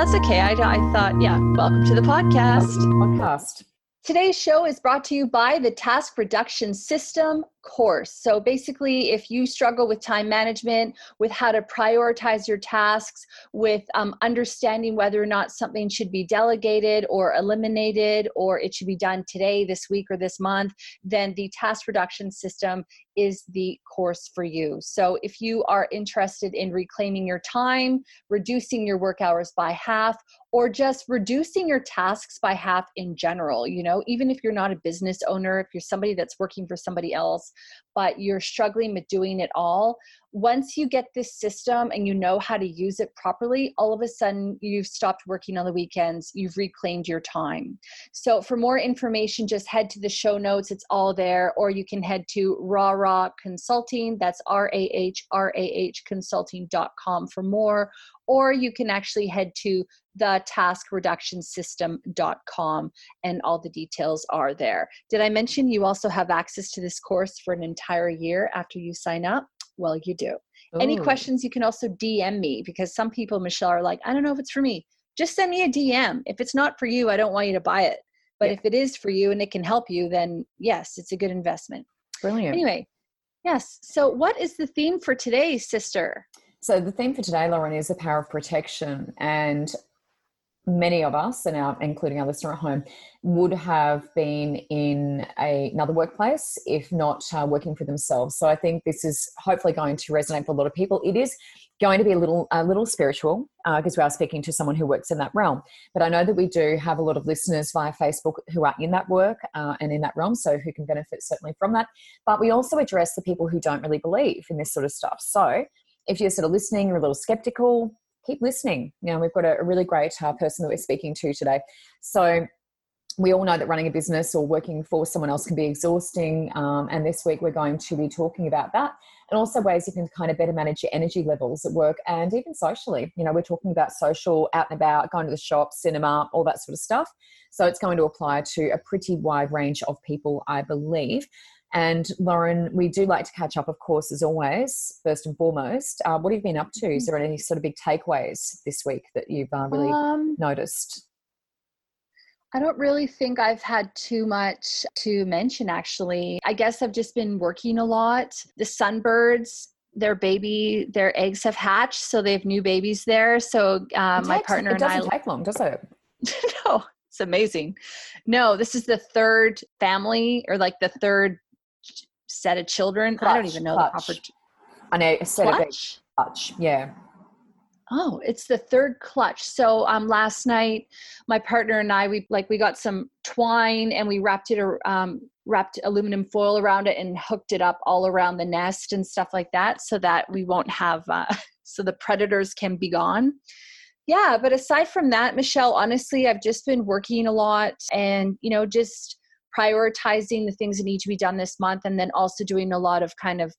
that's okay. I, I thought, yeah, welcome to the podcast. Podcast. Today's show is brought to you by the Task Reduction System course. So basically, if you struggle with time management, with how to prioritize your tasks, with um, understanding whether or not something should be delegated or eliminated, or it should be done today, this week, or this month, then the Task Reduction System is the course for you. So if you are interested in reclaiming your time, reducing your work hours by half, or just reducing your tasks by half in general, you know, even if you're not a business owner, if you're somebody that's working for somebody else, but you're struggling with doing it all, once you get this system and you know how to use it properly, all of a sudden you've stopped working on the weekends, you've reclaimed your time. So for more information, just head to the show notes, it's all there, or you can head to Rah Rah Consulting, that's R A H R A H consulting.com for more, or you can actually head to the taskreductionsystem.com and all the details are there. Did I mention you also have access to this course for an entire year after you sign up? Well, you do. Any oh. questions, you can also DM me because some people, Michelle, are like, I don't know if it's for me. Just send me a DM. If it's not for you, I don't want you to buy it. But Yeah. if it is for you and it can help you, then yes, it's a good investment. Brilliant. Anyway, yes. So, what is the theme for today, sister? So the theme for today, Lauren, is the power of protection. And many of us, and our, including our listener at home, would have been in a, another workplace, if not uh, working for themselves. So I think this is hopefully going to resonate for a lot of people. It is going to be a little a little spiritual because we are speaking to someone who works in that realm. But I know that we do have a lot of listeners via Facebook who are in that work uh, and in that realm, so who can benefit certainly from that. But we also address the people who don't really believe in this sort of stuff. So if you're sort of listening, you're a little skeptical, keep listening. You know, we've got a, a really great uh, person that we're speaking to today. So we all know that running a business or working for someone else can be exhausting. Um, and this week we're going to be talking about that and also ways you can kind of better manage your energy levels at work and even socially. You know, we're talking about social, out and about, going to the shop, cinema, all that sort of stuff. So it's going to apply to a pretty wide range of people, I believe. And Lauren, we do like to catch up, of course, as always, first and foremost. Uh, what have you been up to? Is there any sort of big takeaways this week that you've uh, really Um, noticed? I don't really think I've had too much to mention, actually. I guess I've just been working a lot. The sunbirds, their baby, their eggs have hatched, so they have new babies there. So uh, It my partner and I. It doesn't take long, does it? no, it's amazing. No, this is the third family or like the third set of children. I don't even know clutch. the proper I know, it big clutch. clutch. Yeah. Oh, it's the third clutch. So um last night my partner and I we like we got some twine and we wrapped it um wrapped aluminum foil around it and hooked it up all around the nest and stuff like that so that we won't have uh so the predators can be gone. Yeah, but aside from that, Michelle, honestly, I've just been working a lot and you know just prioritizing the things that need to be done this month and then also doing a lot of kind of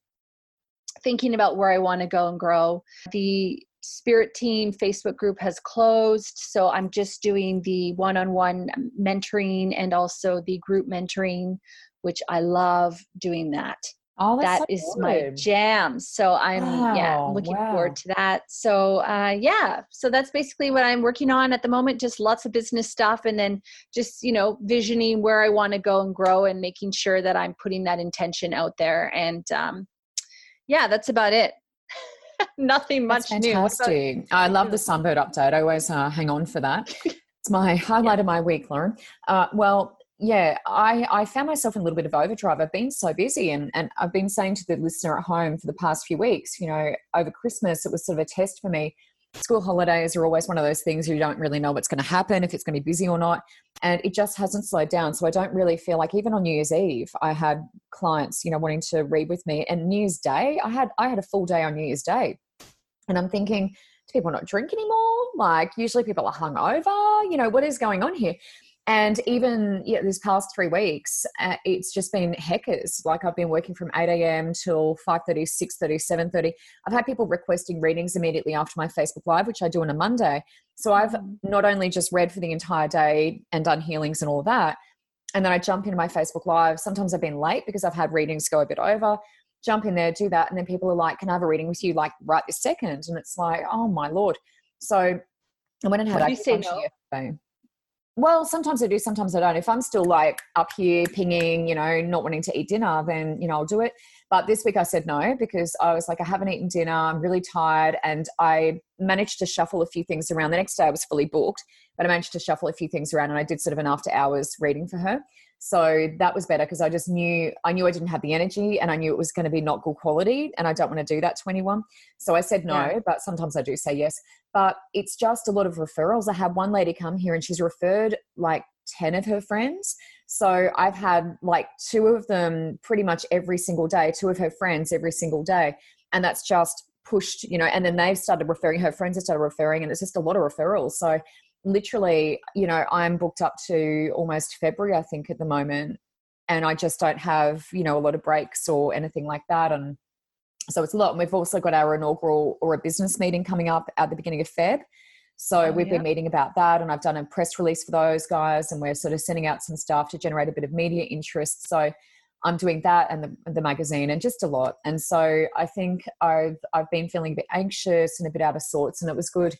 thinking about where I want to go and grow. The Spirit Team Facebook group has closed, so I'm just doing the one on one mentoring and also the group mentoring, which I love doing that. Oh, That so is my jam. So I'm yeah, Wow, I'm looking wow. forward to that. So uh, yeah, so that's basically what I'm working on at the moment. Just lots of business stuff, and then just you know visioning where I want to go and grow, and making sure that I'm putting that intention out there. And um, yeah, that's about it. Nothing much That's new. What. I love the sunbird update. I always uh, hang on for that. It's my highlight of my week, Lauren. Uh, well, yeah, I, I found myself in a little bit of overdrive. I've been so busy, and, and I've been saying to the listener at home for the past few weeks, you know, over Christmas, it was sort of a test for me. School holidays are always one of those things you don't really know what's going to happen, if it's going to be busy or not. And it just hasn't slowed down. So I don't really feel like even on New Year's Eve, I had clients, you know, wanting to read with me. And New Year's Day, I had I had a full day on New Year's Day. And I'm thinking, do people not drink anymore? Like usually people are hungover. You know, what is going on here? And even yeah, these past three weeks, uh, it's just been heckers. Like I've been working from 8 a.m. till 5.30, 6.30, 7.30. I've had people requesting readings immediately after my Facebook Live, which I do on a Monday. So I've mm. not only just read for the entire day and done healings and all that, and then I jump into my Facebook Live. Sometimes I've been late because I've had readings go a bit over. Jump in there, do that, and then people are like, "Can I have a reading with you?" Like right this second, and it's like, "Oh my lord!" So I went and had. What you say no? Well sometimes i do sometimes i don't. If i'm still like up here pinging you know not wanting to eat dinner then you know i'll do it. But this week i said no because i was like i haven't eaten dinner. I'm really tired. And i managed to shuffle a few things around. The next day i was fully booked but i managed to shuffle a few things around and i did sort of an after hours reading for her so that was better because i just knew i knew i didn't have the energy and i knew it was going to be not good quality and i don't want to do that to anyone so i said no yeah. but sometimes i do say yes but it's just a lot of referrals. I had one lady come here and she's referred like 10 of her friends. So I've had like two of them pretty much every single day, two of her friends every single day. And that's just pushed, you know, and then they've started referring, her friends have started referring, and it's just a lot of referrals. So literally, you know, I'm booked up to almost February, I think, at the moment. And I just don't have, you know, a lot of breaks or anything like that. And so it's a lot. And we've also got our inaugural or a business meeting coming up at the beginning of Feb. So oh, we've yeah. been meeting about that, and I've done a press release for those guys, and we're sort of sending out some stuff to generate a bit of media interest. So I'm doing that and the, the magazine and just a lot. And so I think I've I've been feeling a bit anxious and a bit out of sorts, and it was good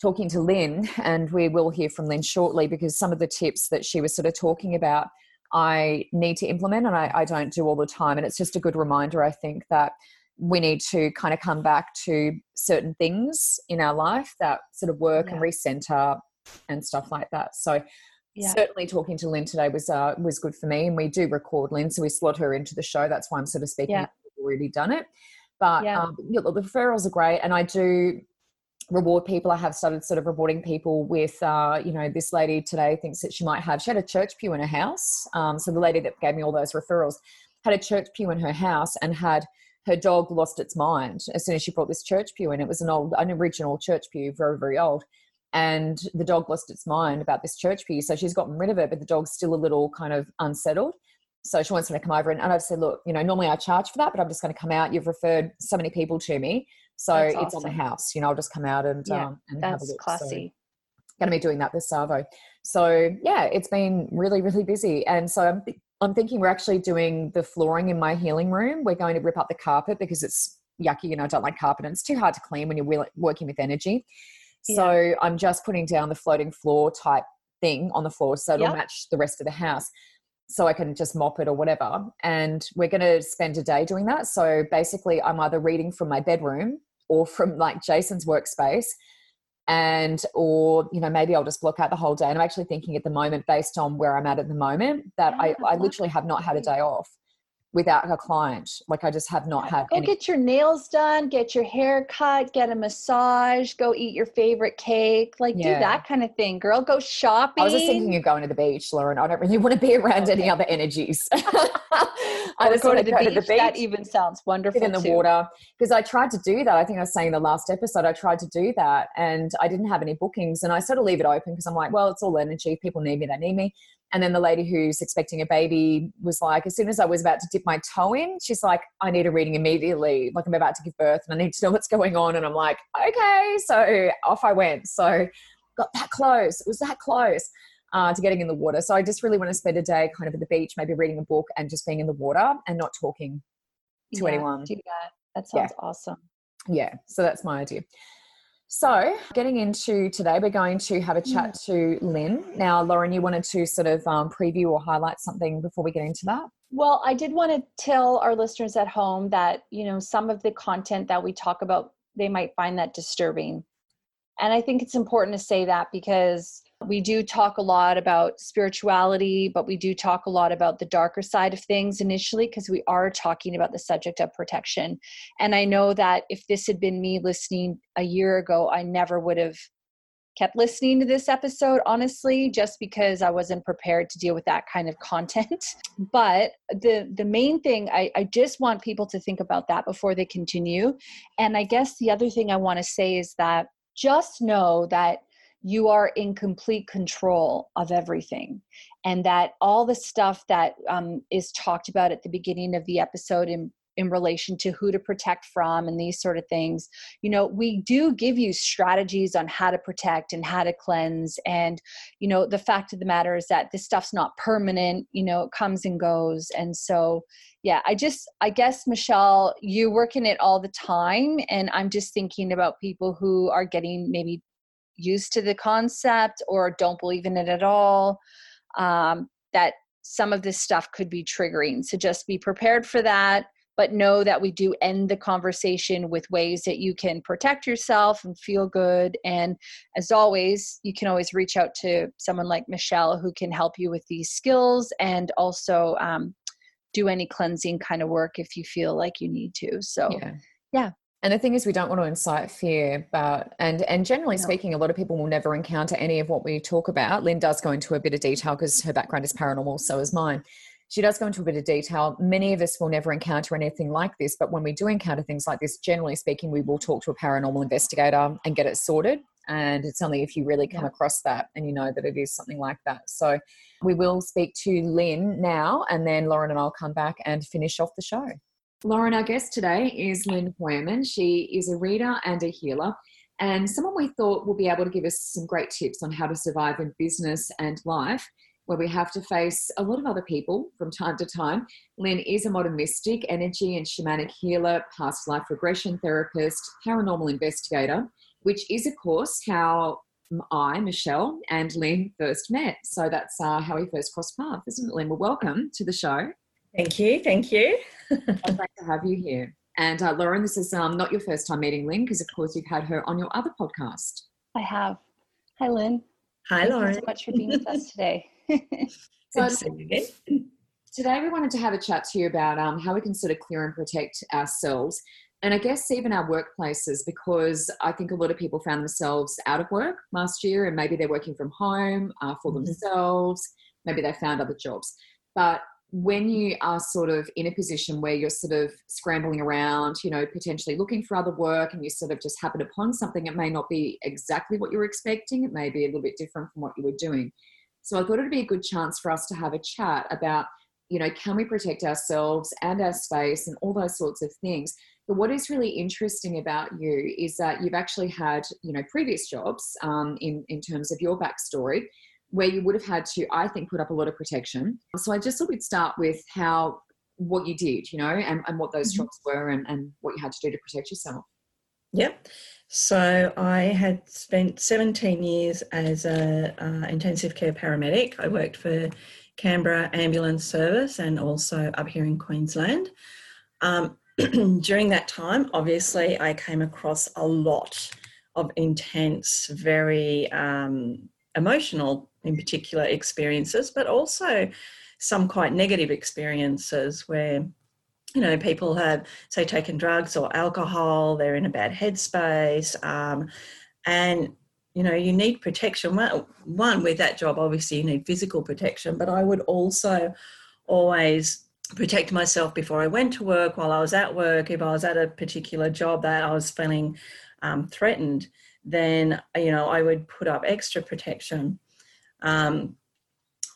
talking to Lynn, and we will hear from Lynn shortly because some of the tips that she was sort of talking about I need to implement and I, I don't do all the time. And it's just a good reminder, I think, that we need to kind of come back to certain things in our life that sort of work yeah. and recenter and stuff like that. So yeah. certainly talking to Lynn today was uh, was good for me, and we do record Lynn, so we slot her into the show. That's why I'm sort of speaking. Yeah. already done it, but yeah. um, the referrals are great, and I do reward people. I have started sort of rewarding people with, uh, you know, this lady today thinks that she might have. She had a church pew in her house. Um, so the lady that gave me all those referrals had a church pew in her house and had her dog lost its mind as soon as she brought this church pew in. It was an old, an original church pew, very, very old. And the dog lost its mind about this church pew. So she's gotten rid of it, but the dog's still a little kind of unsettled. So she wants me to come over and, and I've said, look, you know, normally I charge for that, but I'm just going to come out. You've referred so many people to me. So that's it's awesome. on the house. You know, I'll just come out and, yeah, um, and have a look. classy. So, going to be doing that this Savo. So yeah, it's been really, really busy. And so I'm I'm thinking we're actually doing the flooring in my healing room. We're going to rip up the carpet because it's yucky and I don't like carpet and it's too hard to clean when you're working with energy. Yeah. So I'm just putting down the floating floor type thing on the floor so it'll yep. match the rest of the house so I can just mop it or whatever. And we're going to spend a day doing that. So basically, I'm either reading from my bedroom or from like Jason's workspace and or you know maybe i'll just block out the whole day. And i'm actually thinking at the moment based on where i'm at at the moment that I, I literally have not had a day off without a client. Like I just have not had. Go any- get your nails done, get your hair cut, get a massage, go eat your favorite cake, like yeah. do that kind of thing, girl. Go shopping. I was just thinking of going to the beach, Lauren. I don't really want to be around okay. any other energies. I just go to, the, go beach. to the beach. That even sounds wonderful. in the too. water because I tried to do that. I think I was saying the last episode I tried to do that, and I didn't have any bookings, and I sort of leave it open because I'm like, well, it's all energy. People need me. They need me. And then the lady who's expecting a baby was like, as soon as I was about to dip my toe in, she's like, I need a reading immediately. Like I'm about to give birth and I need to know what's going on. And I'm like, okay. So off I went. So got that close. It was that close uh, to getting in the water. So I just really want to spend a day kind of at the beach, maybe reading a book and just being in the water and not talking to yeah, anyone. Do that. That sounds yeah. awesome. Yeah. So that's my idea. So, getting into today, we're going to have a chat to Lynn. Now, Lauren, you wanted to sort of um, preview or highlight something before we get into that? Well, I did want to tell our listeners at home that, you know, some of the content that we talk about, they might find that disturbing. And I think it's important to say that because we do talk a lot about spirituality, but we do talk a lot about the darker side of things initially because we are talking about the subject of protection. And I know that if this had been me listening a year ago, I never would have kept listening to this episode honestly just because i wasn't prepared to deal with that kind of content but the the main thing I, I just want people to think about that before they continue and i guess the other thing i want to say is that just know that you are in complete control of everything. And that all the stuff that um, is talked about at the beginning of the episode in in relation to who to protect from and these sort of things you know we do give you strategies on how to protect and how to cleanse. And you know the fact of the matter is that this stuff's not permanent you know it comes and goes. And so yeah i just i guess michelle you work in it all the time. And i'm just thinking about people who are getting maybe used to the concept or don't believe in it at all um, that some of this stuff could be triggering. So just be prepared for that but know that we do end the conversation with ways that you can protect yourself and feel good. And as always you can always reach out to someone like michelle who can help you with these skills and also um, do any cleansing kind of work if you feel like you need to. So yeah, yeah. And the thing is, we don't want to incite fear, but and and generally no. speaking, a lot of people will never encounter any of what we talk about. Lynn does go into a bit of detail because her background is paranormal, so is mine. She does go into a bit of detail. Many of us will never encounter anything like this, but when we do encounter things like this, generally speaking, we will talk to a paranormal investigator and get it sorted. And it's only if you really come yeah. across that and you know that it is something like that. So we will speak to Lynn now, and then Lauren and I'll come back and finish off the show. Lauren, our guest today is Lynn Hoyerman. She is a reader and a healer and someone we thought will be able to give us some great tips on how to survive in business and life where we have to face a lot of other people from time to time. Lynn is a modern mystic, energy and shamanic healer, past life regression therapist, paranormal investigator, which is, of course, how I, Michelle, and Lynn first met. So that's uh, how we first crossed paths, isn't it, Lynn? Well, welcome to the show. Thank you. Thank you. I'd like to have you here. And uh, Lauren, this is um, not your first time meeting Lynn, because of course you've had her on your other podcast. I have. Hi, Lynn. Hi, Thank Lauren. Thank you so much for being with us today. so today we wanted to have a chat to you about um, how we can sort of clear and protect ourselves and I guess even our workplaces, because I think a lot of people found themselves out of work last year and maybe they're working from home uh, for mm-hmm. themselves, maybe they found other jobs. But when you are sort of in a position where you're sort of scrambling around, you know, potentially looking for other work and you sort of just happen upon something, it may not be exactly what you were expecting, it may be a little bit different from what you were doing. So I thought it'd be a good chance for us to have a chat about, you know, can we protect ourselves and our space and all those sorts of things. But what is really interesting about you is that you've actually had, you know, previous jobs um, in, in terms of your backstory where you would have had to, I think, put up a lot of protection. So I just thought we'd start with how, what you did, you know, and, and what those mm-hmm. jobs were and, and what you had to do to protect yourself. Yep. So I had spent 17 years as a uh, intensive care paramedic. I worked for Canberra Ambulance Service and also up here in Queensland. Um, during that time, obviously, I came across a lot of intense, very um, emotional, in particular, experiences, but also some quite negative experiences where you know, people have, say, taken drugs or alcohol, they're in a bad headspace, um, and you know, you need protection. One, with that job, obviously, you need physical protection, but I would also always protect myself before I went to work, while I was at work. If I was at a particular job that I was feeling um, threatened, then you know I would put up extra protection. Um,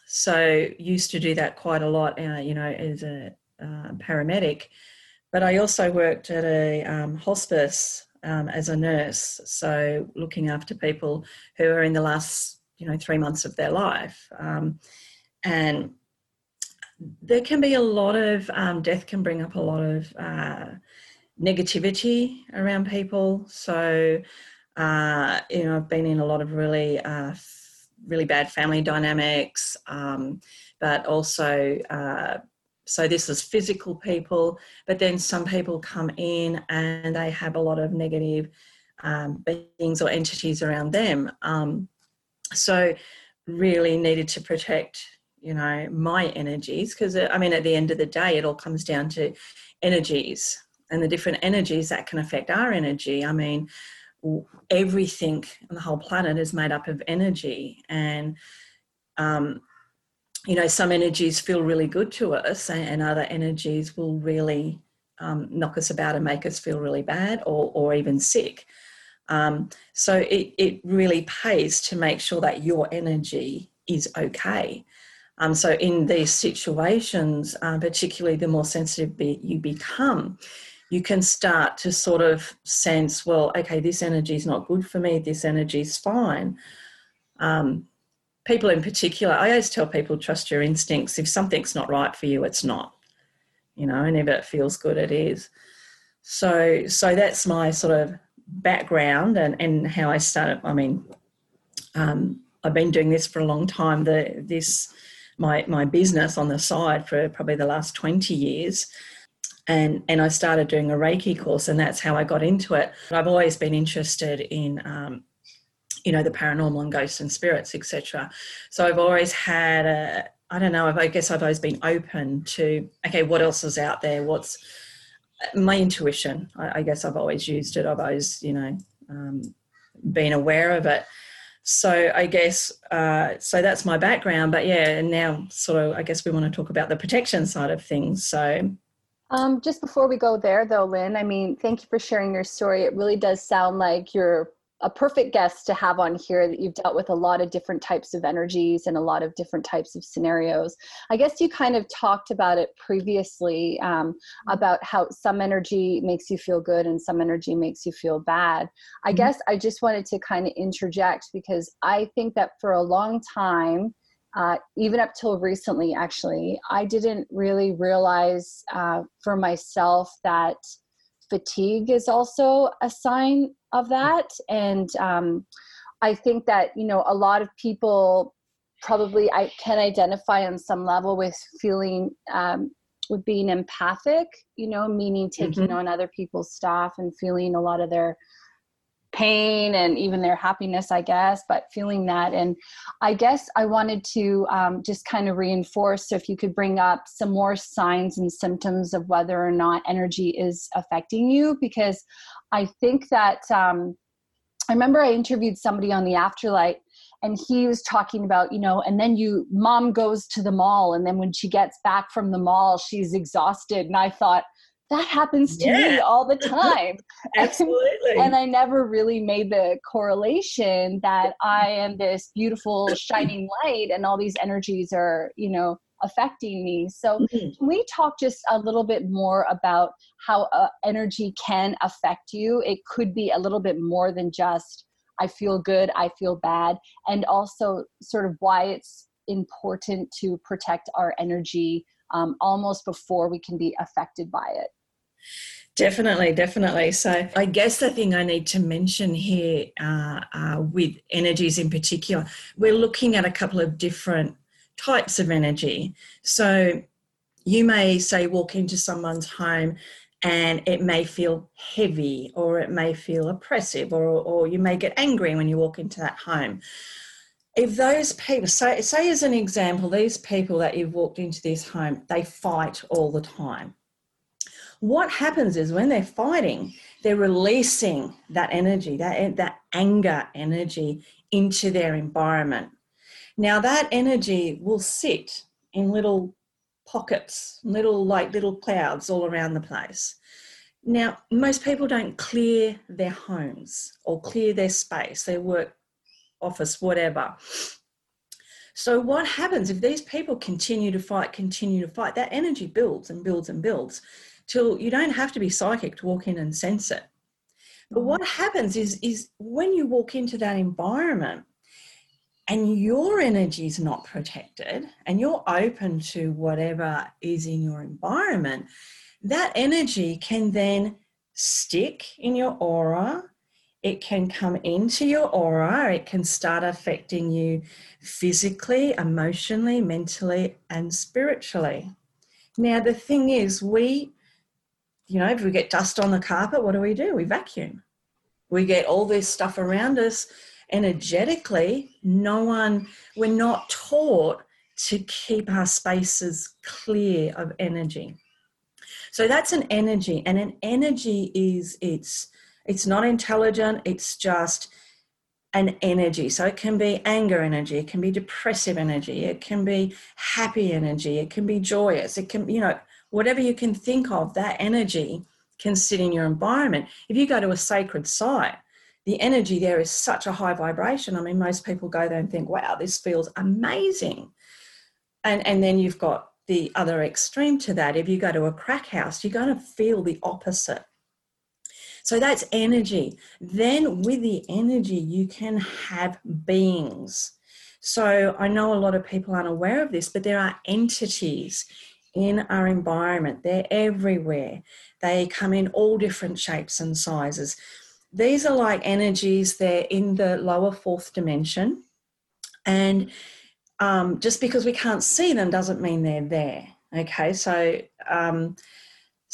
so used to do that quite a lot. Uh, you know, as a uh, paramedic, but I also worked at a um, hospice um, as a nurse, so looking after people who are in the last you know three months of their life, um, and there can be a lot of um, death can bring up a lot of uh, negativity around people. So uh, you know I've been in a lot of really uh, really bad family dynamics, um, but also uh, so this is physical people, but then some people come in and they have a lot of negative um, beings or entities around them. Um, so really needed to protect, you know, my energies because I mean, at the end of the day, it all comes down to energies and the different energies that can affect our energy. I mean, everything on the whole planet is made up of energy and um, you know, some energies feel really good to us, and other energies will really um, knock us about and make us feel really bad or, or even sick. Um, so it, it really pays to make sure that your energy is okay. Um, so in these situations, uh, particularly the more sensitive you become, you can start to sort of sense, well, okay, this energy is not good for me. This energy is fine. Um, people in particular, I always tell people trust your instincts. If something's not right for you, it's not. You know, and if it feels good, it is. So, so that's my sort of background and, and how I started. I mean, um, I've been doing this for a long time. The this my my business on the side for probably the last twenty years, and and I started doing a Reiki course, and that's how I got into it. I've always been interested in. Um, you know the paranormal and ghosts and spirits etc so i've always had a i don't know i guess i've always been open to okay what else is out there what's my intuition I, I, guess i've always used it i've always you know um, been aware of it so i guess uh, so that's my background but yeah and now sort of i guess we want to talk about the protection side of things so um, just before we go there though lynn i mean thank you for sharing your story it really does sound like you're a perfect guest to have on here that you've dealt with a lot of different types of energies and a lot of different types of scenarios. I guess you kind of talked about it previously um, mm-hmm. about how some energy makes you feel good and some energy makes you feel bad. I mm-hmm. guess I just wanted to kind of interject because I think that for a long time, uh, even up till recently, actually, I didn't really realize uh, for myself that fatigue is also a sign of that and um, i think that you know a lot of people probably i can identify on some level with feeling um, with being empathic you know meaning taking mm-hmm. on other people's stuff and feeling a lot of their pain and even their happiness, I guess, but feeling that. And I guess I wanted to um, just kind of reinforce so if you could bring up some more signs and symptoms of whether or not energy is affecting you, because I think that um, I remember I interviewed somebody on the Afterlight and he was talking about you know and then you mom goes to the mall and then when she gets back from the mall she's exhausted and i thought that happens to yeah. me all the time. Absolutely. And, and, I never really made the correlation that I am this beautiful shining light and all these energies are, you know, affecting me. So, mm-hmm. can we talk just a little bit more about how uh, energy can affect you? It could be a little bit more than just I feel good, I feel bad, and also sort of why it's important to protect our energy um, almost before we can be affected by it. Definitely, definitely. So, I guess the thing I need to mention here uh, uh, with energies in particular, we're looking at a couple of different types of energy. So, you may say walk into someone's home and it may feel heavy or it may feel oppressive or, or you may get angry when you walk into that home if those people say say as an example these people that you've walked into this home they fight all the time. What happens is when they're fighting they're releasing that energy that that anger energy into their environment. Now that energy will sit in little pockets little like little clouds all around the place. Now most people don't clear their homes or clear their space. They work office, whatever. So, what happens if these people continue to fight, continue to fight? That energy builds and builds and builds till you don't have to be psychic to walk in and sense it. But what mm-hmm. happens is, is when you walk into that environment and your energy is not protected and you're open to whatever is in your environment, that energy can then stick in your aura it can come into your aura, it can start affecting you physically, emotionally, mentally, and spiritually. Now, the thing is, we, you know, if we get dust on the carpet, what do we do? We vacuum. We get all this stuff around us energetically. No one, we're not taught to keep our spaces clear of energy. So that's an energy, and an energy is it's it's not intelligent, it's just an energy. So it can be anger energy, it can be depressive energy, it can be happy energy, it can be joyous, it can, you know, whatever you can think of, that energy can sit in your environment. If you go to a sacred site, the energy there is such a high vibration. I mean, most people go there and think, wow, this feels amazing. And, and then you've got the other extreme to that. If you go to a crack house, you're going to feel the opposite. So that's energy. Then with the energy, you can have beings. So I know a lot of people aren't aware of this, but there are entities in our environment. They're everywhere. They come in all different shapes and sizes. These are like energies, they're in the lower fourth dimension. And um, just because we can't see them doesn't mean they're there. Okay, so um,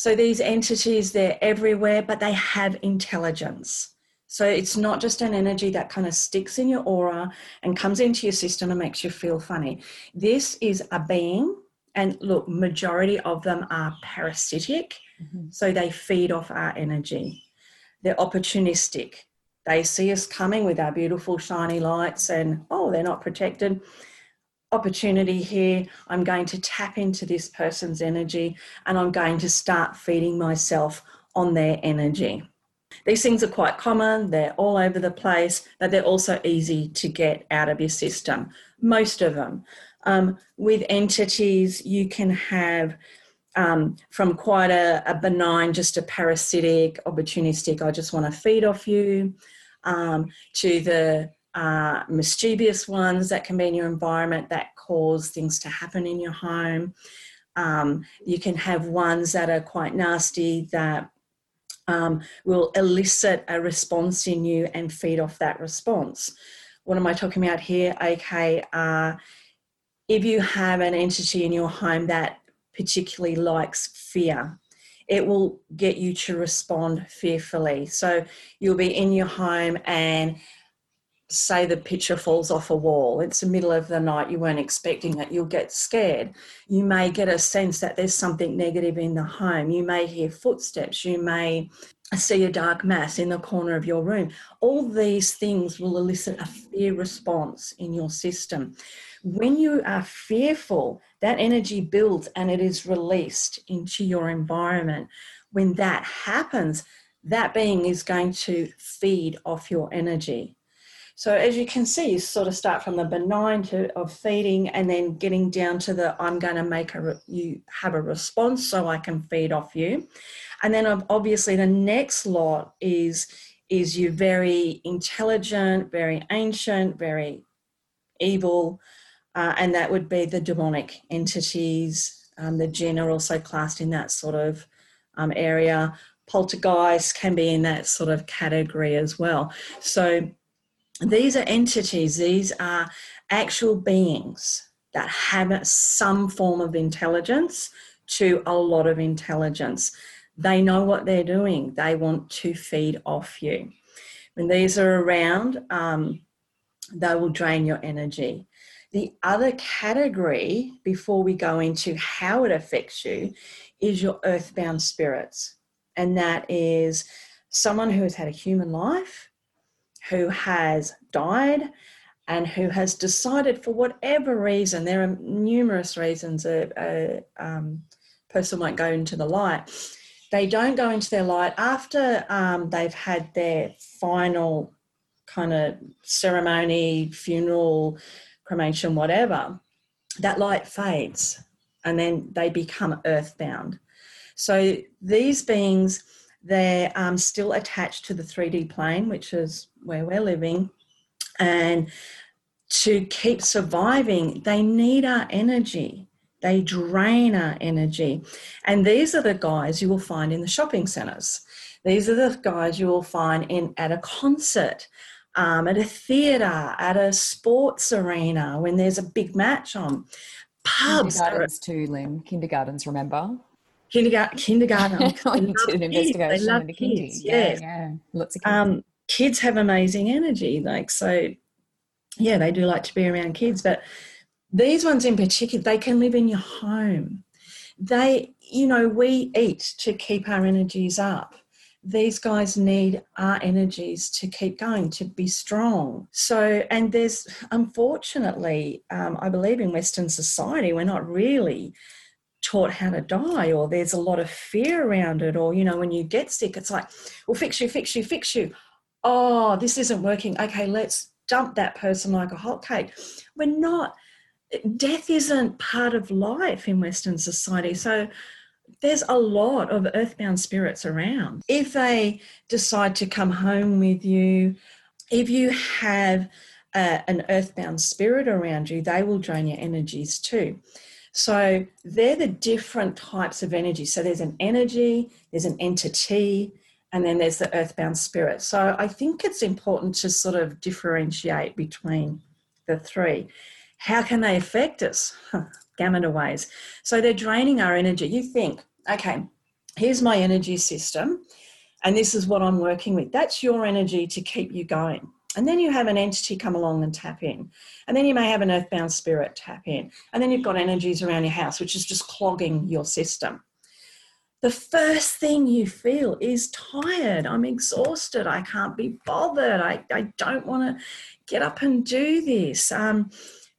so these entities they're everywhere, but they have intelligence. So it's not just an energy that kind of sticks in your aura and comes into your system and makes you feel funny. This is a being, and look, majority of them are parasitic, mm-hmm. so they feed off our energy. They're opportunistic. They see us coming with our beautiful shiny lights, and oh, they're not protected opportunity here. I'm going to tap into this person's energy and I'm going to start feeding myself on their energy. These things are quite common, they're all over the place, but they're also easy to get out of your system, most of them. Um, with entities, you can have um, from quite a, a, benign, just a parasitic, opportunistic, I just want to feed off you, um, to the uh, mischievous ones that can be in your environment that cause things to happen in your home. Um, you can have ones that are quite nasty that um, will elicit a response in you and feed off that response. What am I talking about here? Okay, uh, if you have an entity in your home that particularly likes fear, it will get you to respond fearfully. So you'll be in your home and say the picture falls off a wall, it's the middle of the night, you weren't expecting it, you'll get scared. You may get a sense that there's something negative in the home. You may hear footsteps. You may see a dark mass in the corner of your room. All these things will elicit a fear response in your system. When you are fearful, that energy builds and it is released into your environment. When that happens, that being is going to feed off your energy. So as you can see, you sort of start from the benign to of feeding, and then getting down to the I'm going to make a you have a response so I can feed off you, and then obviously the next lot is is you very intelligent, very ancient, very evil, uh, and that would be the demonic entities. Um, the jinn are also classed in that sort of um, area. Poltergeist can be in that sort of category as well. So these are entities, these are actual beings that have some form of intelligence to a lot of intelligence. They know what they're doing, they want to feed off you. When these are around, um, they will drain your energy. The other category, before we go into how it affects you, is your earthbound spirits. And that is someone who has had a human life who has died and who has decided for whatever reason, there are numerous reasons a, a um, person might go into the light. They don't go into their light after um, they've had their final kind of ceremony, funeral, cremation, whatever. That light fades and then they become earthbound. So these beings they're um, still attached to the 3D plane, which is where we're living. And to keep surviving, they need our energy. They drain our energy. And these are the guys you will find in the shopping centres. These are the guys you will find in at a concert, um, at a theatre, at a sports arena when there's a big match on. Pubs. Kindergartens too, Lynn. Kindergartens, remember? Kindergarten. kindergarten. you did an investigation they love kids. kids. Yes. Yeah, yeah. Lots of kids. Um, kids have amazing energy. Like, so, yeah, they do like to be around kids. But these ones in particular, they can live in your home. They, you know, we eat to keep our energies up. These guys need our energies to keep going, to be strong. So, and there's unfortunately, um, I believe in Western society, we're not really taught how to die or there's a lot of fear around it or you know when you get sick it's like we'll fix you fix you fix you oh, this isn't working. Okay, let's dump that person like a hot cake We're not, death isn't part of life in Western society. So there's a lot of earthbound spirits around. If they decide to come home with you, if you have uh, an earthbound spirit around you, they will drain your energies too. So they're the different types of energy. So there's an energy, there's an entity, and then there's the earthbound spirit. So I think it's important to sort of differentiate between the three. How can they affect us? Of ways. So they're draining our energy. You think, okay, here's my energy system, and this is what I'm working with. That's your energy to keep you going. And then you have an entity come along and tap in. And then you may have an earthbound spirit tap in. And then you've got energies around your house, which is just clogging your system. The first thing you feel is tired. I'm exhausted. I can't be bothered. I, I don't want to get up and do this. Um,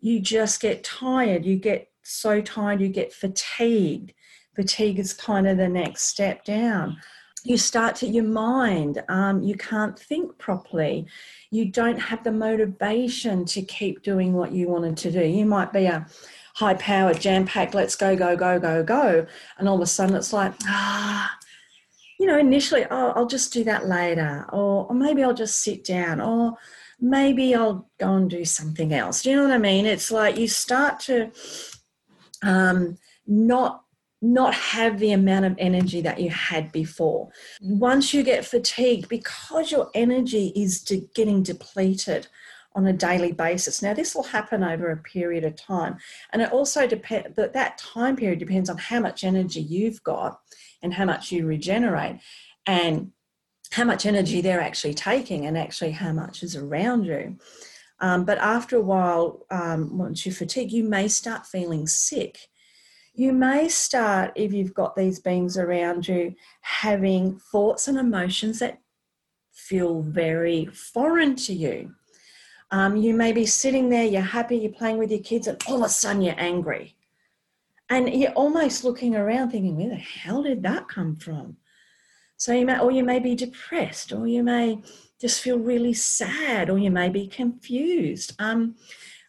you just get tired. You get so tired, you get fatigued. Fatigue is kind of the next step down. You start to your mind, um, you can't think properly you don't have the motivation to keep doing what you wanted to do. You might be a high powered, jam packed, let's go, go, go, go, go. And all of a sudden it's like, ah, you know, initially, oh, I'll just do that later. Or, or maybe I'll just sit down. Or maybe I'll go and do something else. Do you know what I mean? It's like you start to um, not not have the amount of energy that you had before. Once you get fatigued, because your energy is de- getting depleted on a daily basis. Now, this will happen over a period of time, and it also depends that that time period depends on how much energy you've got and how much you regenerate, and how much energy they're actually taking, and actually how much is around you. Um, but after a while, um, once you fatigue, you may start feeling sick you may start, if you've got these beings around you, having thoughts and emotions that feel very foreign to you. Um, you may be sitting there, you're happy, you're playing with your kids, and all of a sudden you're angry. And you're almost looking around thinking, where the hell did that come from? So you may, or you may be depressed, or you may just feel really sad, or you may be confused. Um,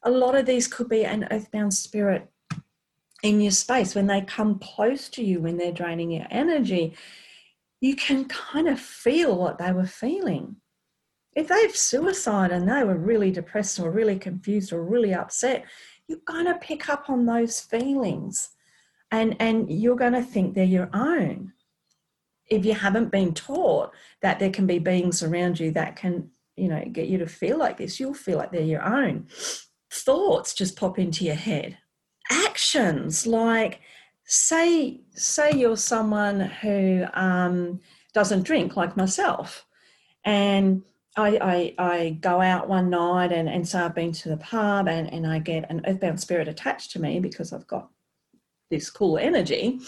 a lot of these could be an earthbound spirit in your space, when they come close to you, when they're draining your energy, you can kind of feel what they were feeling. If they've suicide and they were really depressed or really confused or really upset, you're going to pick up on those feelings and, and you're going to think they're your own. If you haven't been taught that there can be beings around you that can, you know, get you to feel like this, you'll feel like they're your own. Thoughts just pop into your head actions like say say you're someone who um, doesn't drink like myself and I, I, I, go out one night and, and so I've been to the pub and, and I get an earthbound spirit attached to me because I've got this cool energy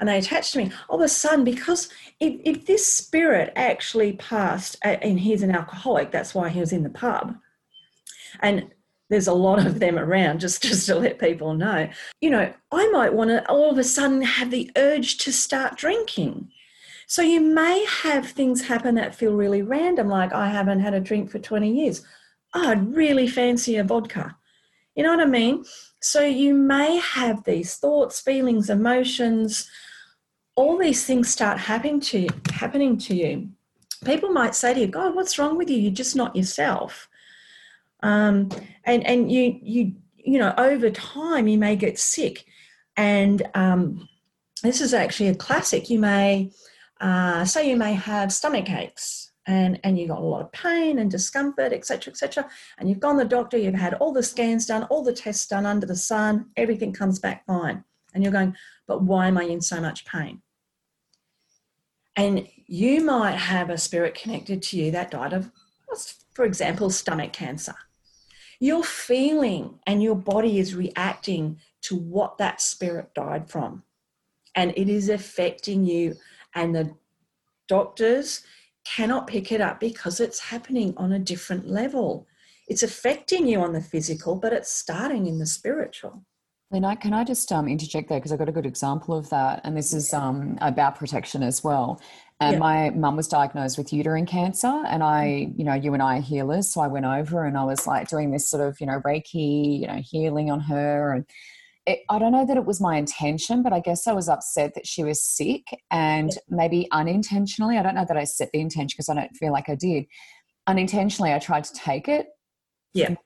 and they attach to me. All of a sudden, because if, if this spirit actually passed, and he's an alcoholic, that's why he was in the pub. And there's a lot of them around just just to let people know. You know i might want to all of a sudden have the urge to start drinking. So you may have things happen that feel really random like i haven't had a drink for 20 years. Oh, i'd really fancy a vodka. You know what i mean? So you may have these thoughts feelings emotions all these things start happening to you, happening to you. People might say to you god what's wrong with you? You're just not yourself um, and and you you you know over time you may get sick. And um, this is actually a classic. You may uh, say you may have stomach aches and and you've got a lot of pain and discomfort etc etc and you've gone to the doctor you've had all the scans done all the tests done under the sun everything comes back fine. And you're going but why am i in so much pain? And you might have a spirit connected to you that died of for example stomach cancer you're feeling and your body is reacting to what that spirit died from. And it is affecting you. And the doctors cannot pick it up because it's happening on a different level. It's affecting you on the physical, but it's starting in the spiritual. Lynn, I, can I just um, interject there because I've got a good example of that, and this is um, about protection as well. And Yeah. my mum was diagnosed with uterine cancer, and I, you know, you and I are healers, so I went over and I was like doing this sort of, you know, Reiki, you know, healing on her, and it, I don't know that it was my intention, but I guess I was upset that she was sick, and maybe unintentionally, I don't know that I set the intention because I don't feel like I did. Unintentionally, I tried to take it. Yeah.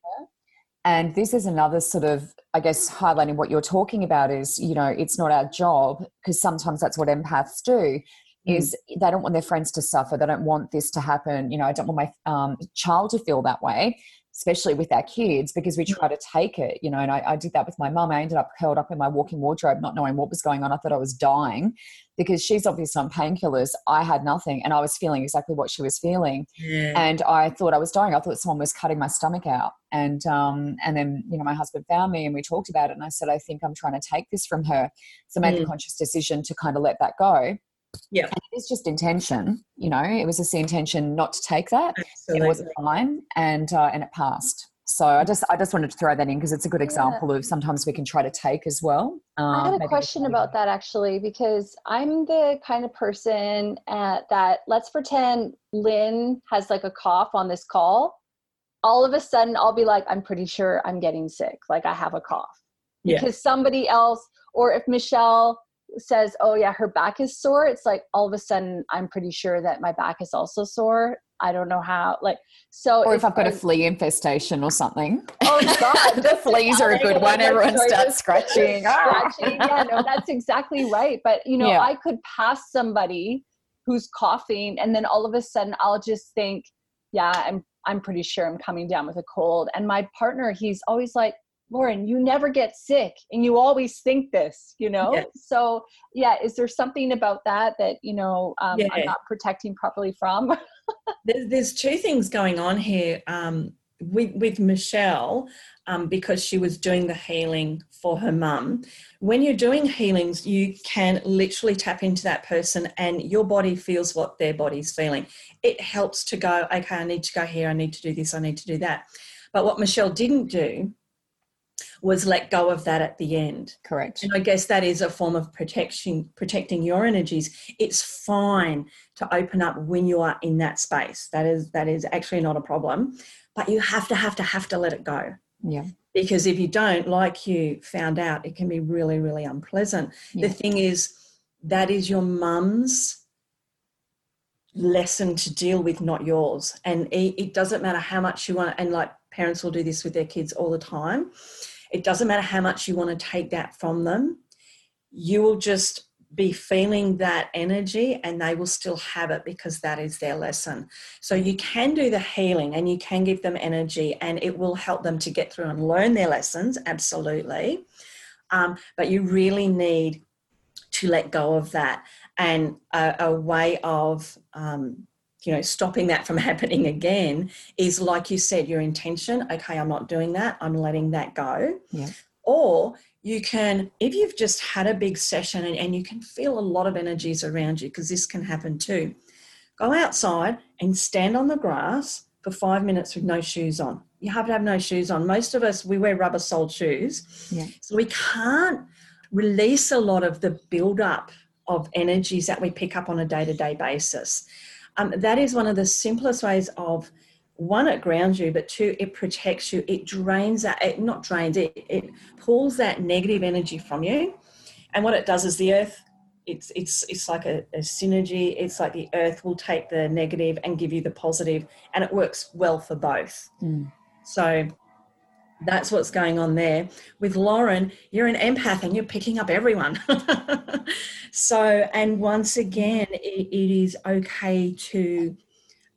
And this is another sort of, I guess, highlighting what you're talking about is, you know, it's not our job because sometimes that's what empaths do Mm. Is they don't want their friends to suffer. They don't want this to happen. You know, I don't want my um, child to feel that way, especially with our kids, because we try to take it, you know, and I, I did that with my mum. I ended up curled up in my walking wardrobe, not knowing what was going on. I thought I was dying because she's obviously on painkillers. I had nothing and I was feeling exactly what she was feeling Yeah. and I thought I was dying. I thought someone was cutting my stomach out. And um, and then you know my husband found me and we talked about it. And I said, I think I'm trying to take this from her. So I made the Mm. conscious decision to kind of let that go. Yeah. And it is just intention. You know, it was just the intention not to take that. Absolutely. It wasn't fine, and uh, and it passed. So I just I just wanted to throw that in because it's a good Yeah. example of sometimes we can try to take as well. I Um, had a question about that actually because I'm the kind of person at, that let's pretend Lynn has like a cough on this call. All of a sudden, I'll be like, I'm pretty sure I'm getting sick. Like I have a cough Yeah. because somebody else, or if Michelle says, "Oh yeah, her back is sore," it's like all of a sudden I'm pretty sure that my back is also sore. I don't know how. Like so, Or if I've got a flea infestation or something. Oh God, the fleas are a good one. Everyone starts scratching. Ah. scratching. Yeah, no, that's exactly right. But you know, Yeah. I could pass somebody who's coughing, and then all of a sudden, I'll just think, "Yeah, I'm I'm pretty sure I'm coming down with a cold." And my partner, he's always like, "Lauren, you never get sick, and you always think this." You know. Yeah. So yeah, is there something about that that you know um, I'm not protecting properly from? There's, there's two things going on here um, with, with Michelle um, because she was doing the healing for her mum. When you're doing healings, you can literally tap into that person and your body feels what their body's feeling. It helps to go, okay, I need to go here, I need to do this, I need to do that. But what Michelle didn't do was let go of that at the end. Correct. And I guess that is a form of protection, protecting your energies. It's fine to open up when you are in that space. That is that is actually not a problem. But you have to have to have to let it go. Yeah. Because if you don't, like you found out, it can be really, really unpleasant. Yeah. The thing is, that is your mum's lesson to deal with, not yours. And it, it doesn't matter how much you want, and like parents will do this with their kids all the time. It doesn't matter how much you want to take that from them. You will just be feeling that energy and they will still have it because that is their lesson. So you can do the healing and you can give them energy and it will help them to get through and learn their lessons, absolutely. Um, but you really need to let go of that. And a, a way of, um, you know, stopping that from happening again is like you said, your intention. Okay, I'm not doing that. I'm letting that go. Yeah. Or you can, if you've just had a big session and, and you can feel a lot of energies around you, because this can happen too, go outside and stand on the grass for five minutes with no shoes on. You have to have no shoes on. Most of us, we wear rubber soled shoes. Yeah. So we can't release a lot of the build-up of energies that we pick up on a day-to-day basis. Um, that is one of the simplest ways of one, it grounds you, but two, it protects you. It drains that, it not drains, it, it pulls that negative energy from you. And what it does is the earth, it's it's it's like a, a synergy. It's like the earth will take the negative and give you the positive, and it works well for both. Mm. So that's what's going on there. With Lauren, you're an empath and you're picking up everyone. so, and once again, it, it is okay to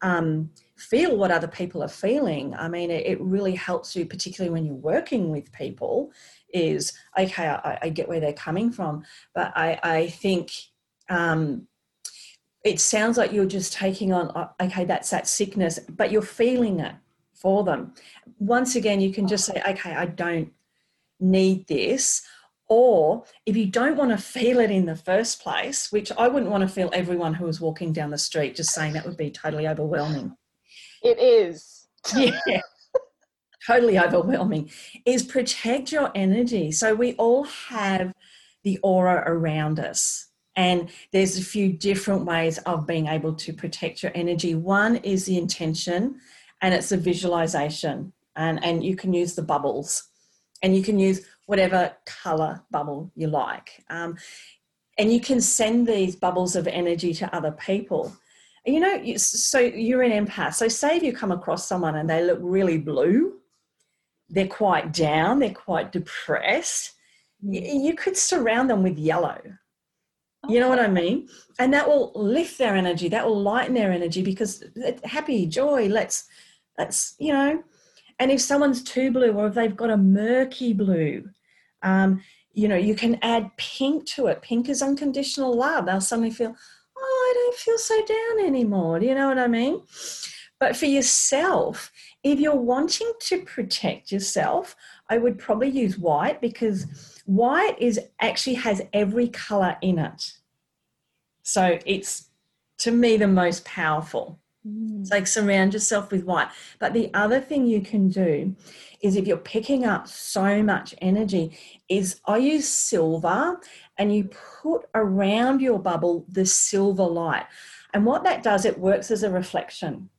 um, feel what other people are feeling. I mean, it, it really helps you, particularly when you're working with people, is okay, I, I get where they're coming from. But I, I think um, it sounds like you're just taking on, okay, that's that sickness, but you're feeling it for them. Once again, you can just say, okay, I don't need this. Or if you don't want to feel it in the first place, which I wouldn't want to feel everyone who was walking down the street, just saying that would be totally overwhelming. it is. Yeah. totally overwhelming is protect your energy. So we all have the aura around us. And there's a few different ways of being able to protect your energy. One is the intention, and it's a visualization. And, and you can use the bubbles, and you can use whatever color bubble you like. Um, and you can send these bubbles of energy to other people. You know, so you're an empath. So, say if you come across someone and they look really blue, they're quite down, they're quite depressed, you could surround them with yellow you know what I mean? And that will lift their energy, that will lighten their energy because happy, joy, let's, let's, you know. And if someone's too blue or if they've got a murky blue, um, you know, you can add pink to it. Pink is unconditional love. They'll suddenly feel, oh, I don't feel so down anymore. Do you know what I mean? But for yourself, if you're wanting to protect yourself, I would probably use white because white is actually has every color in it. So it's to me the most powerful. It's like surround yourself with white. But the other thing you can do is if you're picking up so much energy, is I use silver and you put around your bubble the silver light. And what that does, it works as a reflection.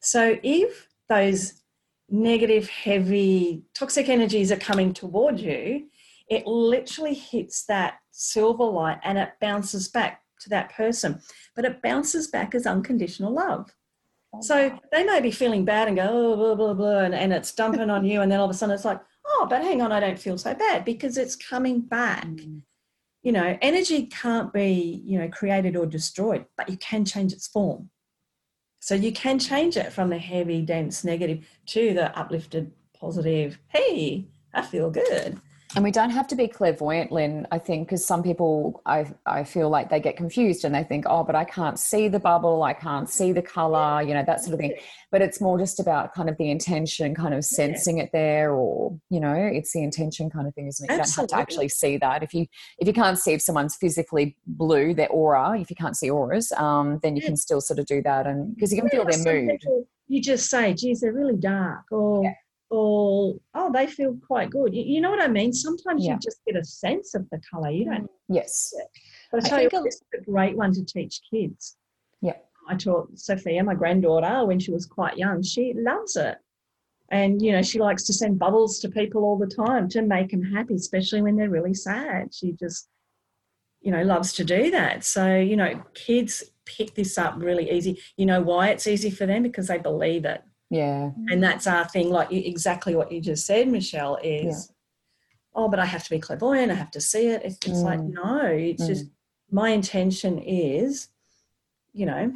So if those negative, heavy, toxic energies are coming toward you, it literally hits that silver light and it bounces back to that person. But it bounces back as unconditional love. Oh, so wow. they may be feeling bad and go, oh, blah, blah, blah, and, and it's dumping on you. And then all of a sudden it's like, oh, but hang on, I don't feel so bad because it's coming back. Mm. You know, energy can't be, you know, created or destroyed, but you can change its form. So you can change it from the heavy, dense, negative to the uplifted, positive, hey, I feel good. And we don't have to be clairvoyant, Lynn, I think, because some people, I, I feel like they get confused and they think, oh, but I can't see the bubble, I can't see the color, you know, that sort of thing. But it's more just about kind of the intention, kind of sensing it there, or, you know, it's the intention kind of thing, isn't it? You Absolutely. don't have to actually see that. If you if you can't see if someone's physically blue, their aura, if you can't see auras, um, then you can still sort of do that. And because you can feel their mood. You just say, geez, they're really dark, or or oh they feel quite good. You, you know what i mean? Sometimes yeah. you just get a sense of the color you don't yes. But i tell I you this is a great one to teach kids. Yeah. I taught sophia my granddaughter when she was quite young she loves it. And you know she likes to send bubbles to people all the time to make them happy especially when they're really sad. She just you know loves to do that. So you know kids pick this up really easy. You know why it's easy for them? Because they believe it yeah. And that's our thing, like exactly what you just said, Michelle, is, yeah. oh, but I have to be clairvoyant, I have to see it. It's, it's mm. like, no, it's mm. just my intention is, you know,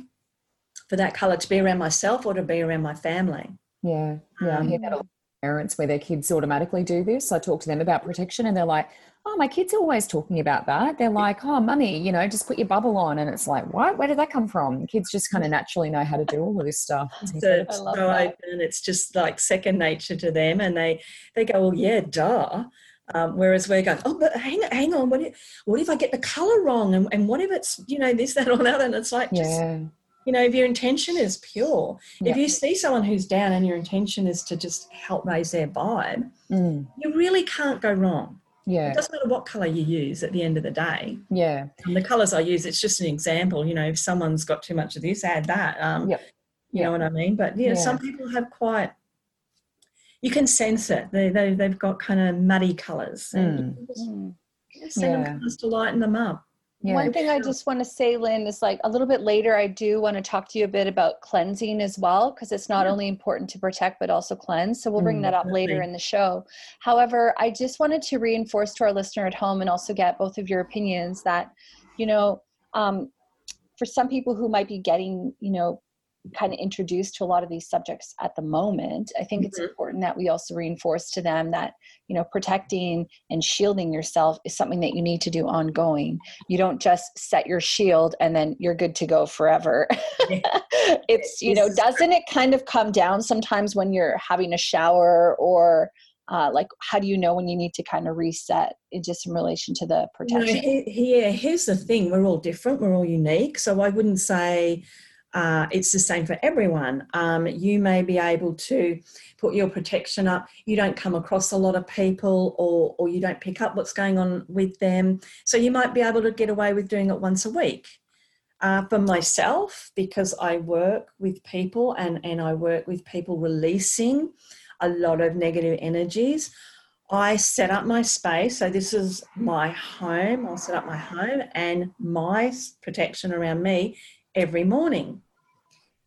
for that color to be around myself or to be around my family. Yeah. Yeah. Um, I hear that all parents where their kids automatically do this. I talk to them about protection and they're like, oh, my kids are always talking about that. They're like, oh, mummy, you know, just put your bubble on. And it's like, what? Where did that come from? Kids just kind of naturally know how to do all of this stuff. It's so, so open. It's just like second nature to them. And they, they go, well, yeah, duh. Um, whereas we're going, oh, but hang, hang on, what if, what if I get the color wrong? And, and what if it's, you know, this, that, or that? And it's like, just, yeah. You know, if your intention is pure, yeah. if you see someone who's down and your intention is to just help raise their vibe, mm. you really can't go wrong. Yeah. It doesn't matter what color you use at the end of the day. Yeah. And the colors I use, it's just an example. You know, if someone's got too much of this, add that. Um, yep. You yep. know what I mean? But yeah, yeah, some people have quite, you can sense it. They, they, they've got kind of muddy colors. And mm. just, mm. send yeah. them colors to lighten them up. Yeah. One thing I just want to say, Lynn, is like a little bit later, I do want to talk to you a bit about cleansing as well, because it's not yeah. only important to protect, but also cleanse. So we'll bring mm, that up later in the show. However, I just wanted to reinforce to our listener at home and also get both of your opinions that, you know, um, for some people who might be getting, you know, kind of introduced to a lot of these subjects at the moment. I think mm-hmm. it's important that we also reinforce to them that you know protecting and shielding yourself is something that you need to do ongoing. You don't just set your shield and then you're good to go forever. It's you know doesn't it kind of come down sometimes when you're having a shower or uh, like how do you know when you need to kind of reset in just in relation to the protection? yeah here's the thing we're all different we're all unique so i wouldn't say uh, it's the same for everyone. Um, you may be able to put your protection up. You don't come across a lot of people, or or you don't pick up what's going on with them. So you might be able to get away with doing it once a week. Uh, for myself, because I work with people and and I work with people releasing a lot of negative energies. I set up my space. So this is my home. I'll set up my home and my protection around me every morning.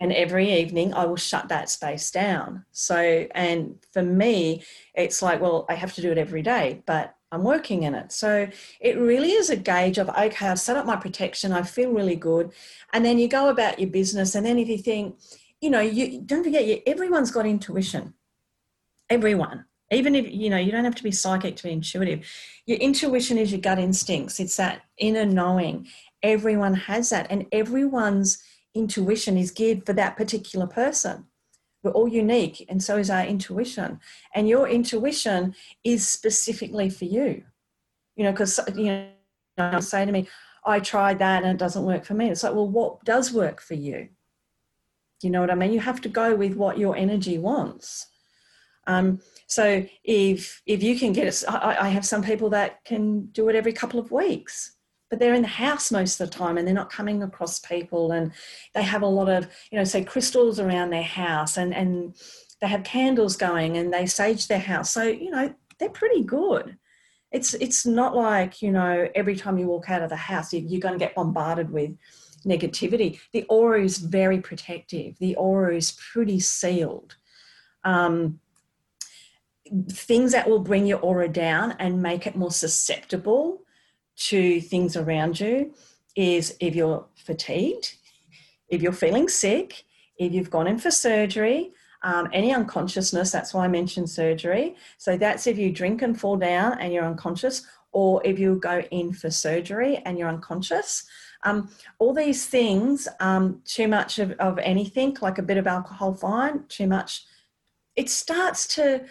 And every evening, I will shut that space down. So, and for me, it's like, well, I have to do it every day, but I'm working in it. So it really is a gauge of, okay, I've set up my protection, I feel really good. And then you go about your business. And then if you think, you know, you don't forget, you, everyone's got intuition. Everyone. Even if, you know, you don't have to be psychic to be intuitive. Your intuition is your gut instincts, it's that inner knowing everyone has that and everyone's intuition is geared for that particular person. We're all unique and so is our intuition. And your intuition is specifically for you. You know because you know say to me i tried that and it doesn't work for me. It's like well what does work for you? You know what i mean? You have to go with what your energy wants. Um, so if if you can get it I, I have some people that can do it every couple of weeks but they're in the house most of the time and they're not coming across people and they have a lot of you know say crystals around their house and and they have candles going and they sage their house. So you know they're pretty good. It's it's not like you know every time you walk out of the house you're going to get bombarded with negativity. The aura is very protective. The aura is pretty sealed. Um, things that will bring your aura down and make it more susceptible to things around you is if you're fatigued, if you're feeling sick, if you've gone in for surgery, um, any unconsciousness, that's why I mentioned surgery. So that's if you drink and fall down and you're unconscious, or if you go in for surgery and you're unconscious. Um, all these things, um, too much of, of anything, like a bit of alcohol, fine, too much, it starts to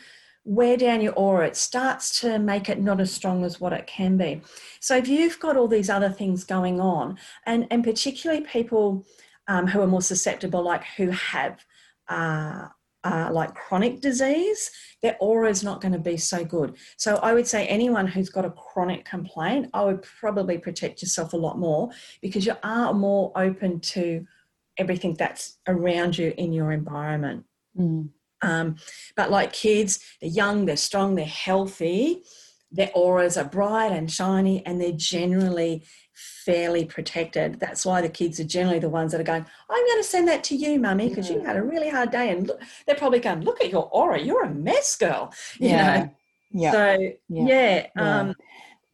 wear down your aura. It starts to make it not as strong as what it can be. So if you've got all these other things going on, and, and particularly people um, who are more susceptible, like who have uh, uh, like chronic disease, their aura is not going to be so good. So I would say anyone who's got a chronic complaint, I would probably protect yourself a lot more because you are more open to everything that's around you in your environment. Mm. Um, but like kids, they're young, they're strong, they're healthy, their auras are bright and shiny, and they're generally fairly protected. That's why the kids are generally the ones that are going, I'm going to send that to you, mummy, because yeah. you had a really hard day. And look, they're probably going, Look at your aura, you're a mess, girl. You yeah. know? Yeah. So, yeah, yeah. Um,